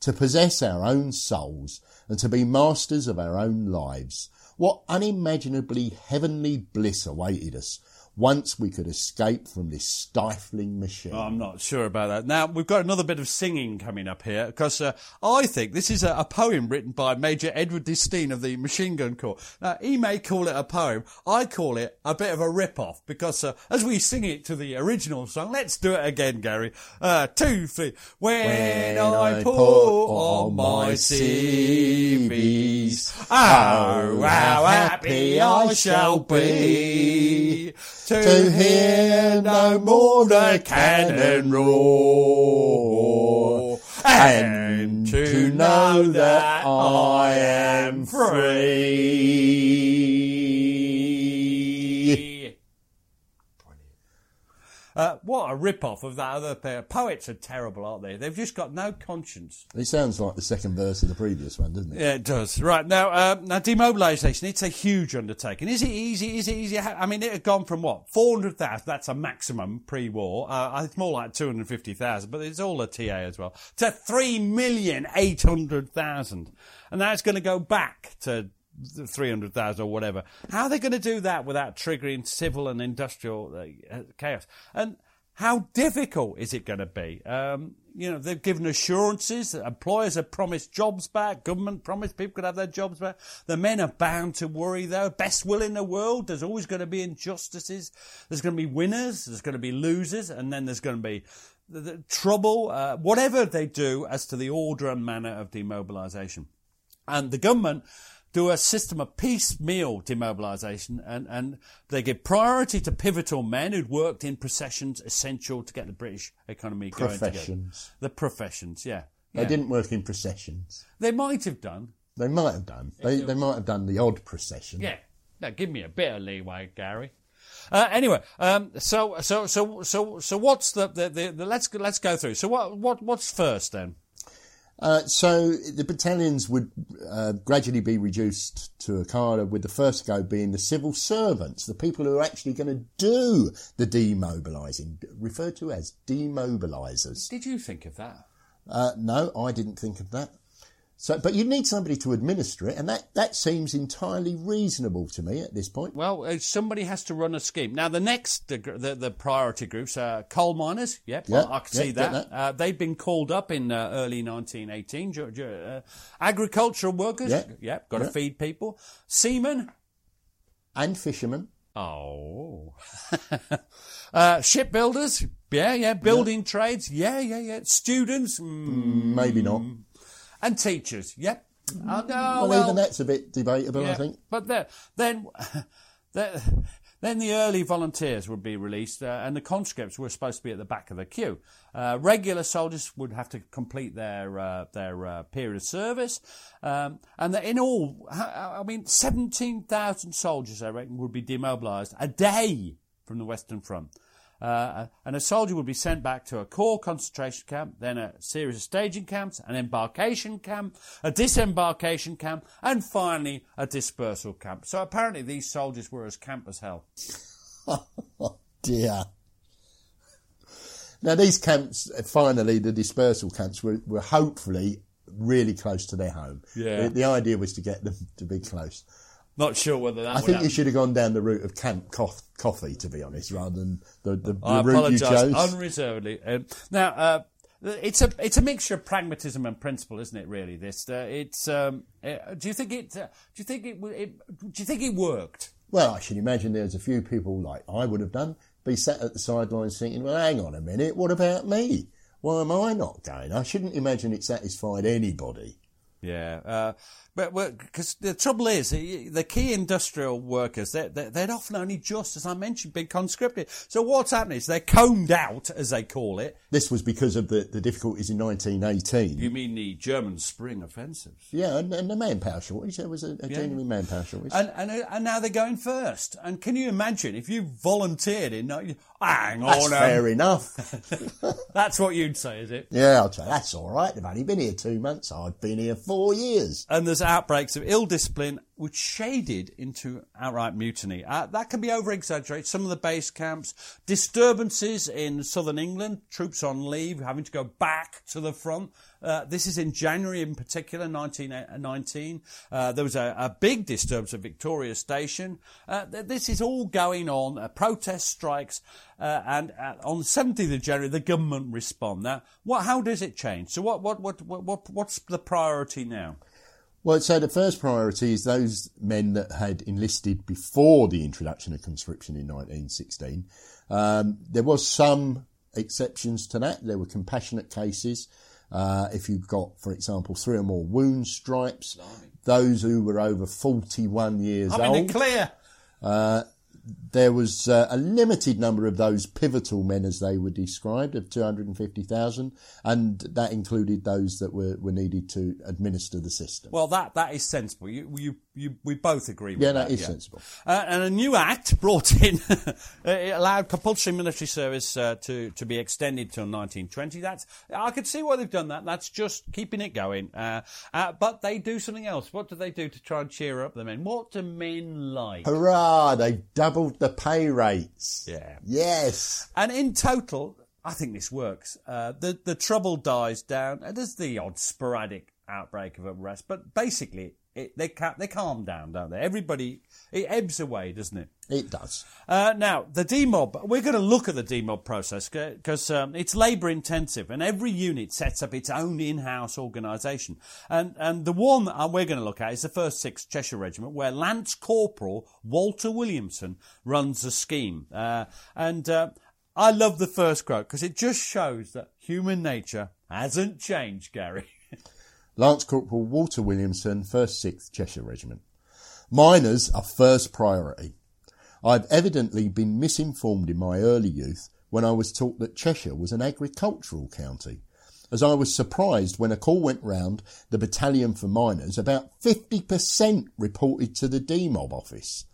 [SPEAKER 3] to possess our own souls and to be masters of our own lives. What unimaginably heavenly bliss awaited us. Once we could escape from this stifling machine.
[SPEAKER 2] Oh, I'm not sure about that. Now, we've got another bit of singing coming up here because uh, I think this is a, a, poem written by Major Edward Dissteen of the Machine Gun Corps. Now, he may call it a poem. I call it a bit of a rip-off because uh, as we sing it to the original song, let's do it again, Gary. Uh, two, three. When, when I, I put on my civvies, oh, how happy I shall be to hear no more the cannon roar, and to know that I am free. Uh, what a rip-off of that other pair. Poets are terrible, aren't they? They've just got no conscience.
[SPEAKER 3] It sounds like the second verse of the previous one, doesn't it?
[SPEAKER 2] Yeah, it does. Right now, uh, now demobilisation. It's a huge undertaking. Is it easy? Is it easy? I mean, it had gone from what four hundred thousand. That's a maximum pre-war. Uh, it's more like two hundred fifty thousand, but it's all a TA as well. To three million eight hundred thousand, and that's going to go back to 300,000 or whatever. How are they going to do that without triggering civil and industrial uh, chaos? And how difficult is it going to be? Um, you know, they've given assurances employers have promised jobs back, government promised people could have their jobs back. The men are bound to worry though. Best will in the world, there's always going to be injustices. There's going to be winners, there's going to be losers, and then there's going to be the, the trouble, uh, whatever they do as to the order and manner of demobilisation. And the government do a system of piecemeal demobilisation and, and they give priority to pivotal men who'd worked in processions essential to get the British economy going
[SPEAKER 3] Professions.
[SPEAKER 2] The professions, yeah.
[SPEAKER 3] They
[SPEAKER 2] yeah.
[SPEAKER 3] didn't work in processions.
[SPEAKER 2] They might have done.
[SPEAKER 3] They might have done. They, they might have done the odd procession.
[SPEAKER 2] Yeah. Now, give me a bit of leeway, Gary. Uh, anyway, um, so so so so so what's the, the, the, the let's let's go through. So what what what's first then?
[SPEAKER 3] Uh, so the battalions would uh, gradually be reduced to a cadre, with the first go being the civil servants, the people who are actually going to do the demobilising, referred to as demobilisers.
[SPEAKER 2] Did you think of that?
[SPEAKER 3] Uh, no, I didn't think of that. So, but you need somebody to administer it, and that, that seems entirely reasonable to me at this point.
[SPEAKER 2] Well, uh, somebody has to run a scheme. Now, the next, the, the, the priority groups are coal miners. Yep,
[SPEAKER 3] Yep,
[SPEAKER 2] I can see that.
[SPEAKER 3] that.
[SPEAKER 2] Uh, they've been called up in uh, early 1918. Ju- ju- uh, agricultural workers.
[SPEAKER 3] Yep.
[SPEAKER 2] Yep, got to feed people. Seamen.
[SPEAKER 3] And fishermen.
[SPEAKER 2] Oh. uh, shipbuilders. Yeah, yeah. Building trades. Yeah, yeah, yeah. Students. Mm.
[SPEAKER 3] Maybe not.
[SPEAKER 2] And teachers. Yep. Oh, no,
[SPEAKER 3] well,
[SPEAKER 2] well,
[SPEAKER 3] even that's a bit debatable, I think.
[SPEAKER 2] But the, then, the, then the early volunteers would be released, uh, and the conscripts were supposed to be at the back of the queue. Uh, regular soldiers would have to complete their uh, their uh, period of service, um, and that in all, I I mean, seventeen thousand soldiers, I reckon, would be demobilised a day from the Western Front. Uh, and a soldier would be sent back to a corps concentration camp, then a series of staging camps, an embarkation camp, a disembarkation camp, and finally a dispersal camp. So apparently these soldiers were as camp as hell.
[SPEAKER 3] Oh dear. Now these camps, uh, finally, the dispersal camps were, were hopefully really close to their home.
[SPEAKER 2] Yeah.
[SPEAKER 3] The, the idea was to get them to be close.
[SPEAKER 2] Not sure whether that
[SPEAKER 3] I think you should have gone down the route of camp coff- coffee, to be honest, rather than the, the, the
[SPEAKER 2] I
[SPEAKER 3] route you chose.
[SPEAKER 2] unreservedly. Um, now, uh, it's a it's a mixture of pragmatism and principle, isn't it? Really, this uh, it's. Um, uh, do you think it? Uh, do you think it, it? Do you think it worked?
[SPEAKER 3] Well, I should imagine there's a few people like I would have done, be sat at the sidelines thinking, well, hang on a minute, what about me? Why am I not going? I shouldn't imagine it satisfied anybody.
[SPEAKER 2] Yeah, uh, but because the trouble is, the the key industrial workers, they're, they're, they'd often only just, as I mentioned, been conscripted. So what's happening is they're combed out, as they call it.
[SPEAKER 3] This was because of the, the difficulties in 1918.
[SPEAKER 2] You mean the German Spring Offensive?
[SPEAKER 3] yeah, and, and the manpower shortage. There was a, a genuine manpower shortage.
[SPEAKER 2] And, and and now they're going first. And can you imagine if you volunteered in? Hang
[SPEAKER 3] That's
[SPEAKER 2] on, um,
[SPEAKER 3] fair enough.
[SPEAKER 2] that's what you'd say, is it?
[SPEAKER 3] yeah, I'll tell you, that's all right. They've only been here two months. I've been here four. four years.
[SPEAKER 2] And there's outbreaks of ill discipline, which shaded into outright mutiny. Uh, that can be over exaggerated. Some of the base camps, disturbances in southern England, troops on leave, having to go back to the front. Uh, this is in January in particular, 1919. Uh, there was a, a, big disturbance at Victoria Station. Uh, this is all going on, uh, protest strikes, uh, and uh, on the 17th of January, the government respond. Now, what, how does it change? So, what, what, what, what, what's the priority now?
[SPEAKER 3] Well, so the first priority is those men that had enlisted before the introduction of conscription in 1916. Um, there was some exceptions to that. There were compassionate cases. Uh, if you've got, for example, three or more wound stripes, those who were over 41 years
[SPEAKER 2] I'm
[SPEAKER 3] old.
[SPEAKER 2] in the clear.
[SPEAKER 3] Uh, there was uh, a limited number of those pivotal men, as they were described, of 250,000, and that included those that were, were needed to administer the system.
[SPEAKER 2] Well, that, that is sensible. You, you, you, we both agree with
[SPEAKER 3] yeah,
[SPEAKER 2] that.
[SPEAKER 3] yeah. sensible.
[SPEAKER 2] Uh, and a new act brought in, it allowed compulsory military service uh, to, to be extended till 1920. That's, I could see why they've done that. That's just keeping it going. Uh, uh, but they do something else. What do they do to try and cheer up the men? What do men like?
[SPEAKER 3] Hurrah! They doubled the pay rates.
[SPEAKER 2] Yeah.
[SPEAKER 3] Yes.
[SPEAKER 2] And in total, I think this works. Uh, the the trouble dies down. There's the odd sporadic outbreak of unrest, but basically it, they ca- they calm down, don't they? Everybody it ebbs away, doesn't it?
[SPEAKER 3] It does.
[SPEAKER 2] Uh, now the demob. We're going to look at the demob process because um, it's labour intensive, and every unit sets up its own in-house organisation. And and the one that we're going to look at is the First Sixth Cheshire Regiment, where Lance Corporal Walter Williamson runs the scheme. Uh, and uh, I love the first quote because it just shows that human nature hasn't changed, Gary.
[SPEAKER 3] Lance Corporal Walter Williamson, 1st 6th Cheshire Regiment. Miners are first priority. I've evidently been misinformed in my early youth when I was taught that Cheshire was an agricultural county. As I was surprised when a call went round the battalion for miners, about 50% reported to the demob office.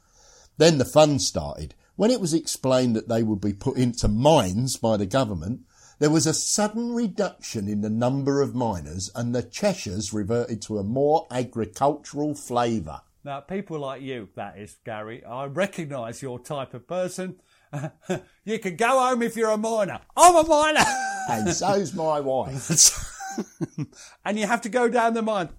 [SPEAKER 3] Then the fun started. When it was explained that they would be put into mines by the government, there was a sudden reduction in the number of miners and the Cheshires reverted to a more agricultural flavour.
[SPEAKER 2] Now, people like you, that is, Gary, I recognise your type of person. you can go home if you're a miner. I'm a miner!
[SPEAKER 3] and so's my wife.
[SPEAKER 2] and you have to go down the mine.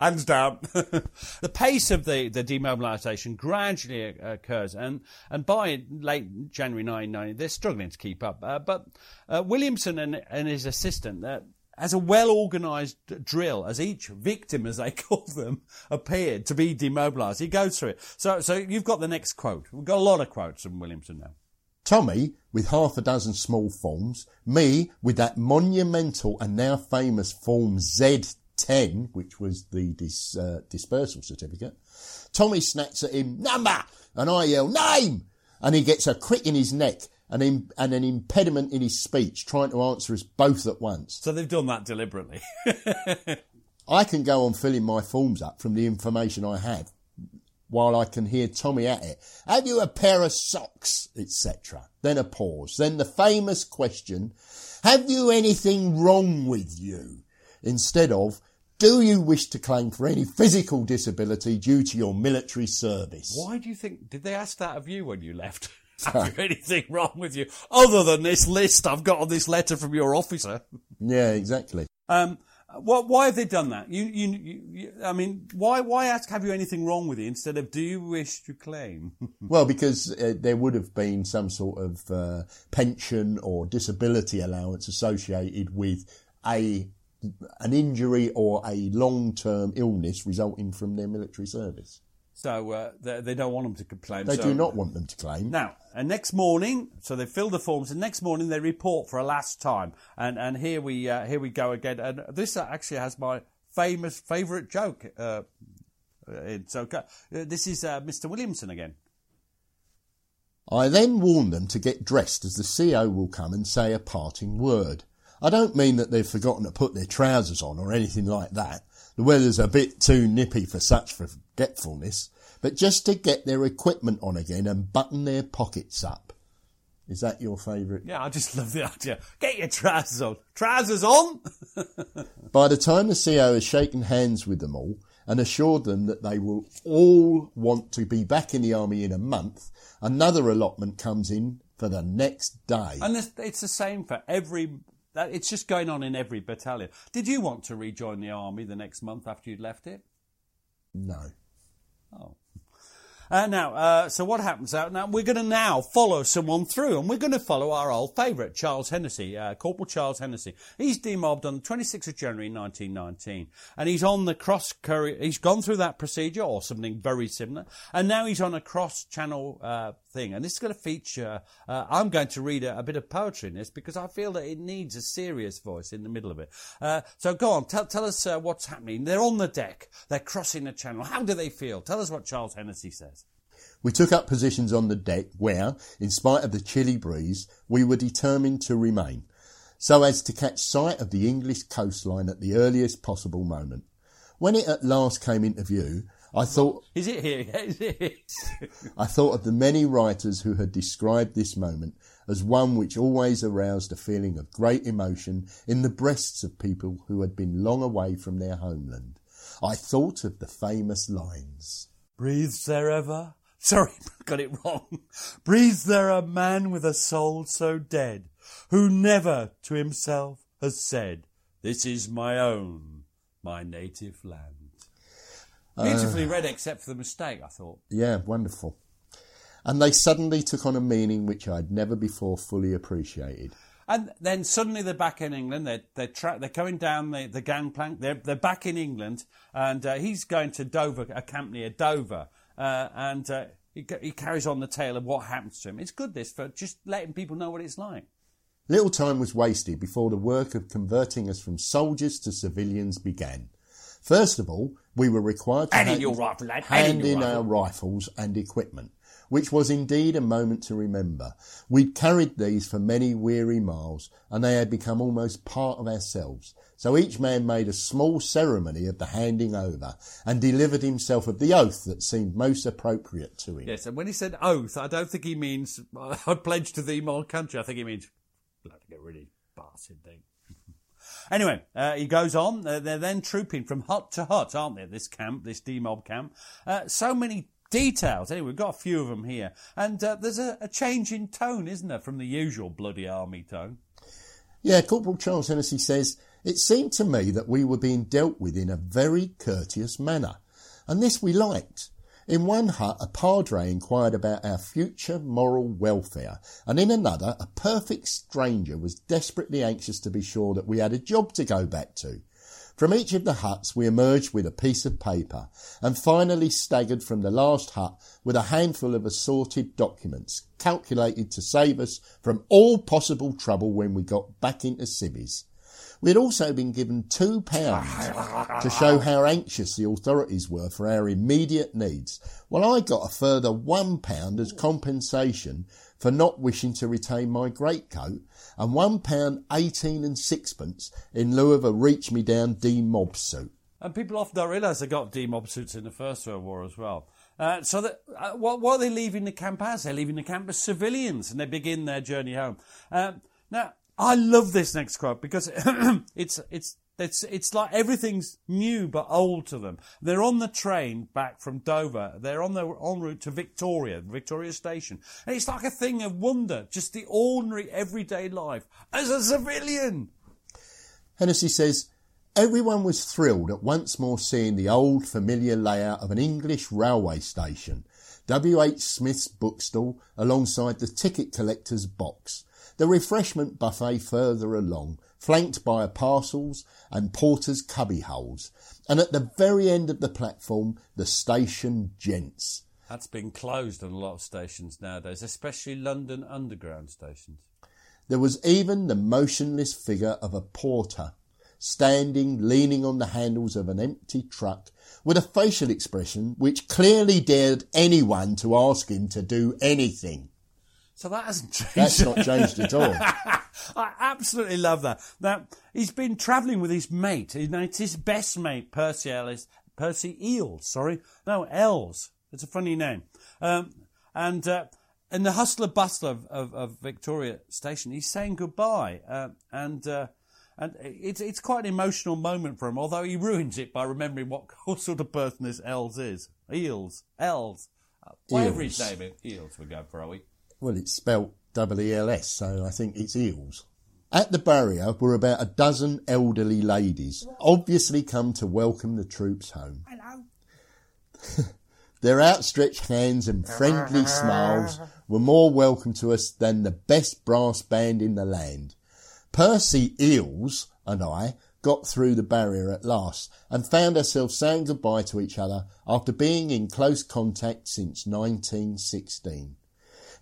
[SPEAKER 2] Hands down. the pace of the, the demobilisation gradually occurs, and, and by late January 1990, they're struggling to keep up. Uh, but uh, Williamson and, and his assistant, uh, as a well organised drill, as each victim, as they call them, appeared to be demobilised. He goes through it. So, so you've got the next quote. We've got a lot of quotes from Williamson now.
[SPEAKER 3] Tommy with half a dozen small forms, me with that monumental and now famous form Z 10, which was the dis, uh, dispersal certificate, Tommy snaps at him, number! And I yell, name! And he gets a crick in his neck and, in, and an impediment in his speech, trying to answer us both at once.
[SPEAKER 2] So they've done that deliberately.
[SPEAKER 3] I can go on filling my forms up from the information I have, while I can hear Tommy at it. Have you a pair of socks, etc. Then a pause. Then the famous question, have you anything wrong with you? Instead of, do you wish to claim for any physical disability due to your military service?
[SPEAKER 2] Why do you think, did they ask that of you when you left? Have you anything wrong with you other than this list I've got on this letter from your officer?
[SPEAKER 3] Yeah, exactly.
[SPEAKER 2] Um, what, why have they done that? You, you, you, I mean, why, why ask, have you anything wrong with you instead of, do you wish to claim?
[SPEAKER 3] well, because uh, there would have been some sort of uh, pension or disability allowance associated with a an injury or a long-term illness resulting from their military service.
[SPEAKER 2] So uh, they, they, don't want them to complain.
[SPEAKER 3] They
[SPEAKER 2] so.
[SPEAKER 3] do not want them to claim.
[SPEAKER 2] Now, and next morning, so they fill the forms, and next morning they report for a last time. And and here we uh, here we go again. And this actually has my famous favourite joke. Uh, in. So uh, this is uh, Mr. Williamson again.
[SPEAKER 3] I then warn them to get dressed, as the CO will come and say a parting word. I don't mean that they've forgotten to put their trousers on or anything like that. The weather's a bit too nippy for such forgetfulness, but just to get their equipment on again and button their pockets up. Is that your favourite?
[SPEAKER 2] Yeah, I just love the idea. Get your trousers on. Trousers on!
[SPEAKER 3] By the time the CO has shaken hands with them all and assured them that they will all want to be back in the army in a month, another allotment comes in for the next day.
[SPEAKER 2] And it's the same for every. That- It's just going on in every battalion. Did you want to rejoin the army the next month after you'd left it?
[SPEAKER 3] No.
[SPEAKER 2] Uh, now, uh, so what happens out now? We're going to now follow someone through, and we're going to follow our old favourite, Charles Hennessy, uh, Corporal Charles Hennessy. He's demobbed on the 26th of January 1919, and he's on the cross. Courier, he's gone through that procedure or something very similar, and now he's on a cross-channel uh, thing. And this is going to feature. Uh, I'm going to read a, a bit of poetry in this because I feel that it needs a serious voice in the middle of it. Uh, so go on, tell, tell us uh, what's happening. They're on the deck. They're crossing the channel. How do they feel? Tell us what Charles Hennessy says.
[SPEAKER 3] We took up positions on the deck where, in spite of the chilly breeze, we were determined to remain, so as to catch sight of the English coastline at the earliest possible moment. When it at last came into view, I thought
[SPEAKER 2] Is it here? Is it?
[SPEAKER 3] I thought of the many writers who had described this moment as one which always aroused a feeling of great emotion in the breasts of people who had been long away from their homeland. I thought of the famous lines.
[SPEAKER 2] Breathes there ever? Sorry, got it wrong. Breathes there a man with a soul so dead, who never to himself has said, This is my own, my native land. Beautifully read, except for the mistake, I thought.
[SPEAKER 3] Yeah, wonderful. And they suddenly took on a meaning which I'd never before fully appreciated.
[SPEAKER 2] And then suddenly they're back in England. They're they're, tra- they're coming down the, the gangplank. They're they're back in England, and uh, he's going to Dover, a camp near Dover, uh, and uh, he, he carries on the tale of what happens to him. It's good this for just letting people know what it's like.
[SPEAKER 3] Little time was wasted before the work of converting us from soldiers to civilians began. First of all, we were required to
[SPEAKER 2] Hand in
[SPEAKER 3] hand,
[SPEAKER 2] your rifle, hand
[SPEAKER 3] hand
[SPEAKER 2] in
[SPEAKER 3] in our rifles and equipment, which was indeed a moment to remember. We'd carried these for many weary miles, and they had become almost part of ourselves. So each man made a small ceremony of the handing over, and delivered himself of the oath that seemed most appropriate to him.
[SPEAKER 2] Yes, and when he said oath, I don't think he means I pledge to thee my country. I think he means bloody get rid of bastard thing. Anyway, uh, he goes on. Uh, they're then trooping from hut to hut, aren't they? This camp, this demob camp. Uh, so many details. Anyway, we've got a few of them here, and uh, there's a, a change in tone, isn't there, from the usual bloody army tone?
[SPEAKER 3] Yeah, Corporal Charles Hennessy says, It seemed to me that we were being dealt with in a very courteous manner, and this we liked. In one hut, a padre inquired about our future moral welfare, and in another, a perfect stranger was desperately anxious to be sure that we had a job to go back to. From each of the huts, we emerged with a piece of paper, and finally staggered from the last hut with a handful of assorted documents, calculated to save us from all possible trouble when we got back into civvies. We had also been given two pounds to show how anxious the authorities were for our immediate needs, while I got a further one pound as compensation for not wishing to retain my greatcoat, and one pound eighteen and sixpence in lieu of a reach me down D mob suit.
[SPEAKER 2] And people often don't realise they got D mob suits in the First World War as well. Uh, so that, uh, what, what are they leaving the camp as? They're leaving the camp as civilians, and they begin their journey home. Um, now, I love this next quote because it's it's it's it's like everything's new but old to them. They're on the train back from Dover. They're on the en route to Victoria, Victoria Station, and it's like a thing of wonder, just the ordinary everyday life as a civilian.
[SPEAKER 3] Hennessy says, Everyone was thrilled at once more seeing the old familiar layout of an English railway station, W.H. Smith's bookstall alongside the ticket collector's box, the refreshment buffet further along, flanked by parcels and porters' cubby holes, and at the very end of the platform, the station gents.
[SPEAKER 2] That's been closed on a lot of stations nowadays, especially London Underground stations.
[SPEAKER 3] There was even the motionless figure of a porter, standing leaning on the handles of an empty truck, with a facial expression which clearly dared anyone to ask him to do anything.
[SPEAKER 2] So that hasn't changed.
[SPEAKER 3] That's not changed at all.
[SPEAKER 2] I absolutely love that. Now, he's been travelling with his mate. His- It's his best mate, Percy Ellis. Percy Eels, sorry. No, Els. It's a funny name. Um, and uh, in the hustle and bustle of, of, of Victoria Station, he's saying goodbye, uh, and uh, and it's it's quite an emotional moment for him. Although he ruins it by remembering what, what sort of person this Els is. Eels, Els, uh, whatever his name is, Eels. We go for are we?
[SPEAKER 3] Well, it's spelt W-E-L-S, so I think it's eels. At the barrier were about a dozen elderly ladies, obviously come to welcome the troops home.
[SPEAKER 4] Hello.
[SPEAKER 3] Their outstretched hands and friendly smiles were more welcome to us than the best brass band in the land. Percy Eels and I got through the barrier at last and found ourselves saying goodbye to each other after being in close contact since 1916.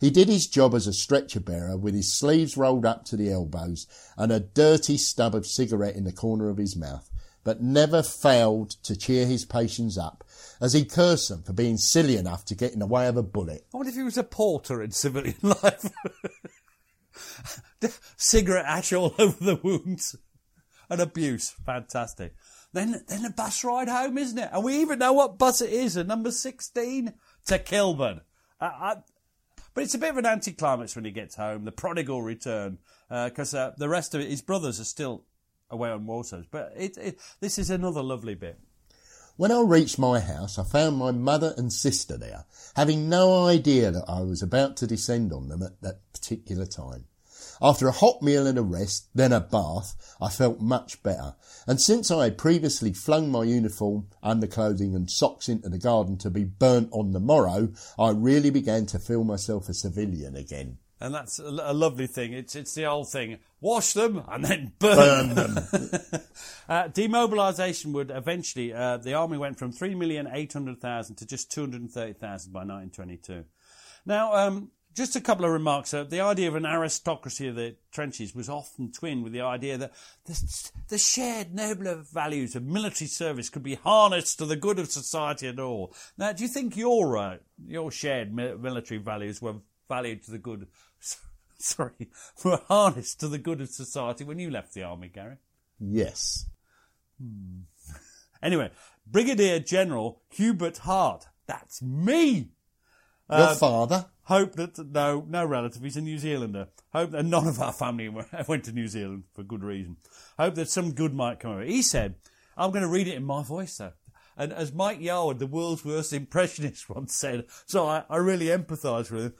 [SPEAKER 3] He did his job as a stretcher bearer with his sleeves rolled up to the elbows and a dirty stub of cigarette in the corner of his mouth, but never failed to cheer his patients up as he cursed them for being silly enough to get in the way of a bullet.
[SPEAKER 2] I wonder if he was a porter in civilian life. Cigarette ash all over the wounds. And abuse. Fantastic. Then, then a bus ride home, isn't it? And we even know what bus it is, a number 16 to Kilburn. Uh, I, but it's a bit of an anticlimax when he gets home, the prodigal return, because uh, the rest of it, his brothers are still away on Warsaw. But it, it, this is another lovely bit.
[SPEAKER 3] When I reached my house, I found my mother and sister there, having no idea that I was about to descend on them at that particular time. After a hot meal and a rest, then a bath, I felt much better. And since I had previously flung my uniform, underclothing and socks into the garden to be burnt on the morrow, I really began to feel myself a civilian again.
[SPEAKER 2] And that's a, a lovely thing. It's it's the old thing: wash them and then burn,
[SPEAKER 3] Burn them.
[SPEAKER 2] Uh, demobilisation would eventually. Uh, the army went from three million eight hundred thousand to just two hundred thirty thousand by nineteen twenty-two. Now, um, just a couple of remarks. Uh, the idea of an aristocracy of the trenches was often twinned with the idea that the, the shared nobler values of military service could be harnessed to the good of society at all. Now, do you think your uh, your shared military values were valued to the good? Sorry, were harnessed to the good of society when you left the army, Gary?
[SPEAKER 3] Yes.
[SPEAKER 2] Anyway, Brigadier General Hubert Hart. That's me.
[SPEAKER 3] Your father?
[SPEAKER 2] Hope that no, no relative. He's a New Zealander. Hope that none of our family went to New Zealand for good reason. Hope that some good might come of it. He said, "I'm going to read it in my voice, though." And as Mike Yarwood, the world's worst impressionist, once said, so I, I really empathise with him.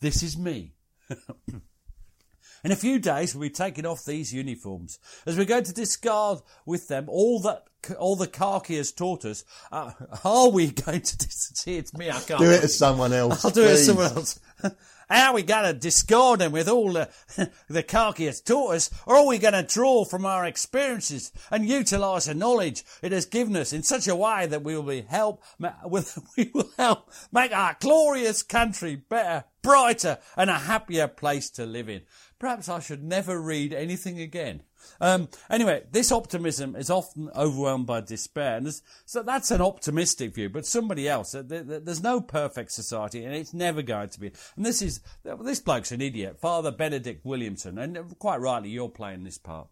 [SPEAKER 2] This is me. In a few days, we'll be taking off these uniforms as we're going to discard with them all that all the khaki has taught us. Uh, are we going to see? It's me. I can't
[SPEAKER 3] Do it as someone else.
[SPEAKER 2] I'll do it as someone else. Are we going to discard them with all the, the khaki has taught us, or are we going to draw from our experiences and utilise the knowledge it has given us in such a way that we will be help, with, we will help make our glorious country better, brighter, and a happier place to live in? Perhaps I should never read anything again. Um, anyway, this optimism is often overwhelmed by despair, and so that's an optimistic view. But somebody else, there- there- there's no perfect society, and it's never going to be. And this is this bloke's an idiot, Father Benedict Williamson, and quite rightly, you're playing this part.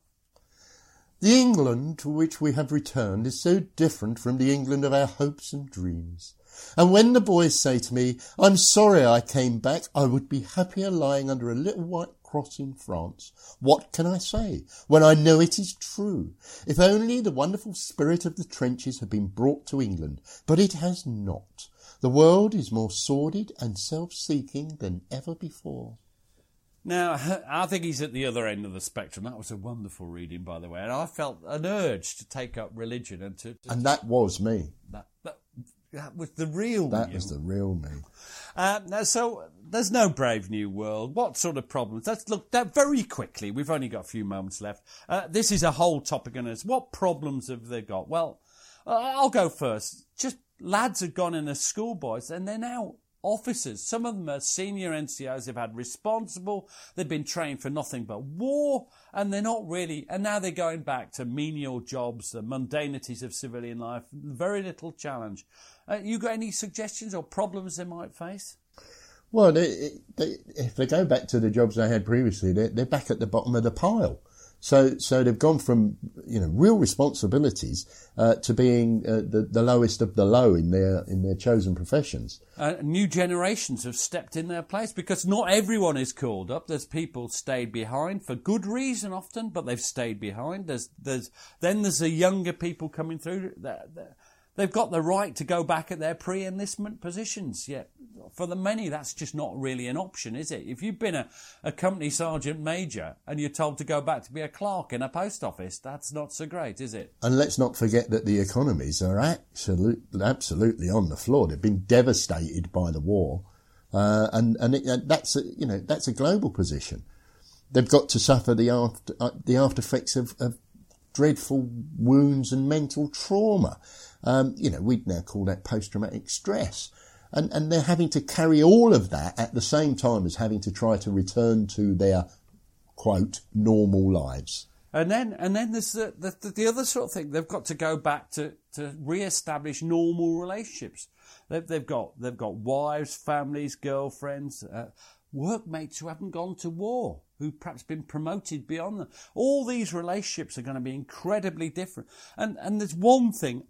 [SPEAKER 3] The England to which we have returned is so different from the England of our hopes and dreams. And when the boys say to me, I'm sorry I came back, I would be happier lying under a little white cross in France. What can I say when I know it is true? If only the wonderful spirit of the trenches had been brought to England, but it has not. The world is more sordid and self-seeking than ever before.
[SPEAKER 2] Now, I think he's at the other end of the spectrum. That was a wonderful reading, by the way, and I felt an urge to take up religion and to, to
[SPEAKER 3] And that was me.
[SPEAKER 2] that, that that was the real
[SPEAKER 3] That
[SPEAKER 2] you.
[SPEAKER 3] was the real me.
[SPEAKER 2] Uh, now, so there's no brave new world. What sort of problems? Let's look that very quickly. We've only got a few moments left. Uh, this is a whole topic on us. What problems have they got? Well, uh, I'll go first. Just lads have gone in as schoolboys and they're now officers. Some of them are senior NCOs. They've had responsible. They've been trained for nothing but war, and they're not really. And now they're going back to menial jobs, the mundanities of civilian life. Very little challenge. Uh, you got any suggestions or problems they might face?
[SPEAKER 3] Well, they, they, if they go back to the jobs they had previously, they're, they're back at the bottom of the pile. So, so they've gone from you know real responsibilities uh, to being uh, the, the lowest of the low in their in their chosen professions.
[SPEAKER 2] Uh, new generations have stepped in their place because not everyone is called up. There's people stayed behind for good reason often, but they've stayed behind. There's there's then there's the younger people coming through. That, that, They've got the right to go back at their pre enlistment positions. Yet, for the many, that's just not really an option, is it? If you've been a, a company sergeant major and you're told to go back to be a clerk in a post office, that's not so great, is it?
[SPEAKER 3] And let's not forget that the economies are absolute, absolutely on the floor. They've been devastated by the war. Uh, and and, it, that's a, you know that's a global position. They've got to suffer the after uh, the after effects of, of dreadful wounds and mental trauma. Um, you know, we'd now call that post-traumatic stress. And, and they're having to carry all of that at the same time as having to try to return to their, quote, normal lives.
[SPEAKER 2] And then, and then there's the, the, the other sort of thing. They've got to go back to, to re-establish normal relationships. They've, they've got, they've got wives, families, girlfriends, uh, workmates who haven't gone to war, who've perhaps been promoted beyond them. All these relationships are going to be incredibly different. And, and there's one thing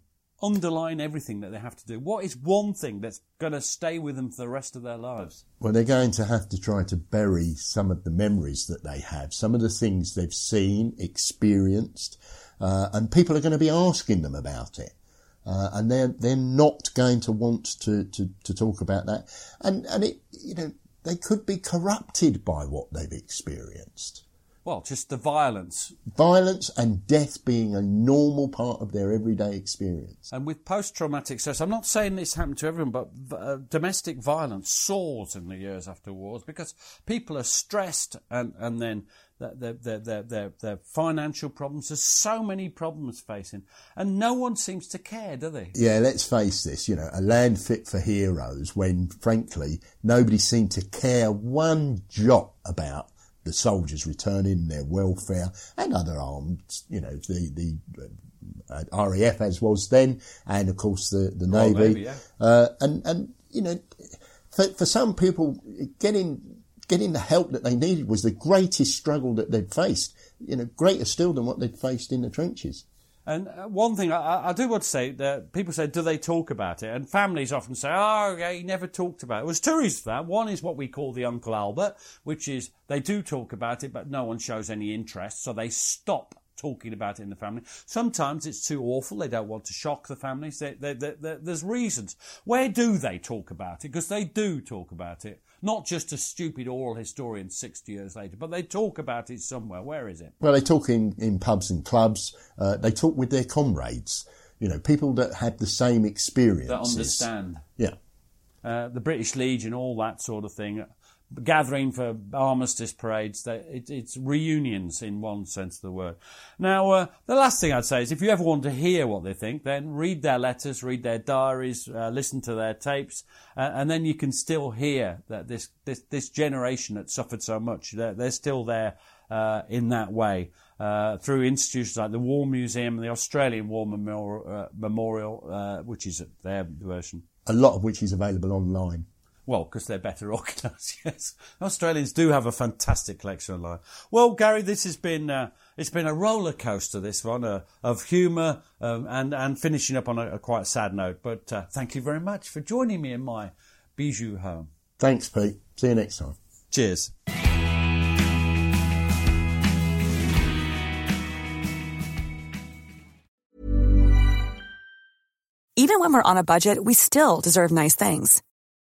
[SPEAKER 2] underline everything that they have to do? What is one thing that's going to stay with them for the rest of their lives?
[SPEAKER 3] Well, they're going to have to try to bury some of the memories that they have, some of the things they've seen, experienced, uh, and people are going to be asking them about it. Uh, and they're they're not going to want to, to, to talk about that, and and it you know they could be corrupted by what they've experienced.
[SPEAKER 2] Well, just the violence.
[SPEAKER 3] Violence and death being a normal part of their everyday experience.
[SPEAKER 2] And with post traumatic stress, I'm not saying this happened to everyone, but uh, domestic violence soars in the years after wars because people are stressed and, and then their, their, their, their, their financial problems. There's so many problems facing, and no one seems to care, do they?
[SPEAKER 3] Yeah, let's face this, you know, a land fit for heroes when, frankly, nobody seemed to care one jot about the soldiers returning, their welfare, and other armed, you know, the the uh, RAF as was then, and of course the the Navy,
[SPEAKER 2] Navy yeah.
[SPEAKER 3] uh, and and you know, for for some people, getting getting the help that they needed was the greatest struggle that they'd faced. You know, greater still than what they'd faced in the trenches.
[SPEAKER 2] And uh, one thing I, I, do want to say that people say, do they talk about it? And families often say, oh, yeah, he never talked about it. There's two reasons for that. One is what we call the Uncle Albert, which is they do talk about it, but no one shows any interest, so they stop talking about it in the family. Sometimes it's too awful. They don't want to shock the families. They, they, they, there's reasons. Where do they talk about it? Because they do talk about it. Not just a stupid oral historian 60 years later, but they talk about it somewhere. Where is it?
[SPEAKER 3] Well, they talk in, in pubs and clubs. Uh, they talk with their comrades. You know, people that had the same experience.
[SPEAKER 2] That understand.
[SPEAKER 3] Yeah.
[SPEAKER 2] Uh, the British Legion, all that sort of thing gathering for armistice parades. It, it's reunions in one sense of the word. Now, uh, the last thing I'd say is if you ever want to hear what they think, then read their letters, read their diaries, uh, listen to their tapes, uh, and then you can still hear that this, this, this generation that suffered so much, they're, they're still there uh, in that way. Uh, through institutions like the War Museum and the Australian War Memorial, uh, Memorial which is their version.
[SPEAKER 3] A lot of which is available online.
[SPEAKER 2] Well, because they're better organised. Yes, Australians do have a fantastic collection online. Well, Gary, this has been uh, it's been a roller coaster. This one uh, of humour um, and and finishing up on a, a quite sad note. But uh, thank you very much for joining me in my bijou home.
[SPEAKER 3] Thanks, Pete. See you next time.
[SPEAKER 2] Cheers.
[SPEAKER 5] Even when we're on a budget, we still deserve nice things.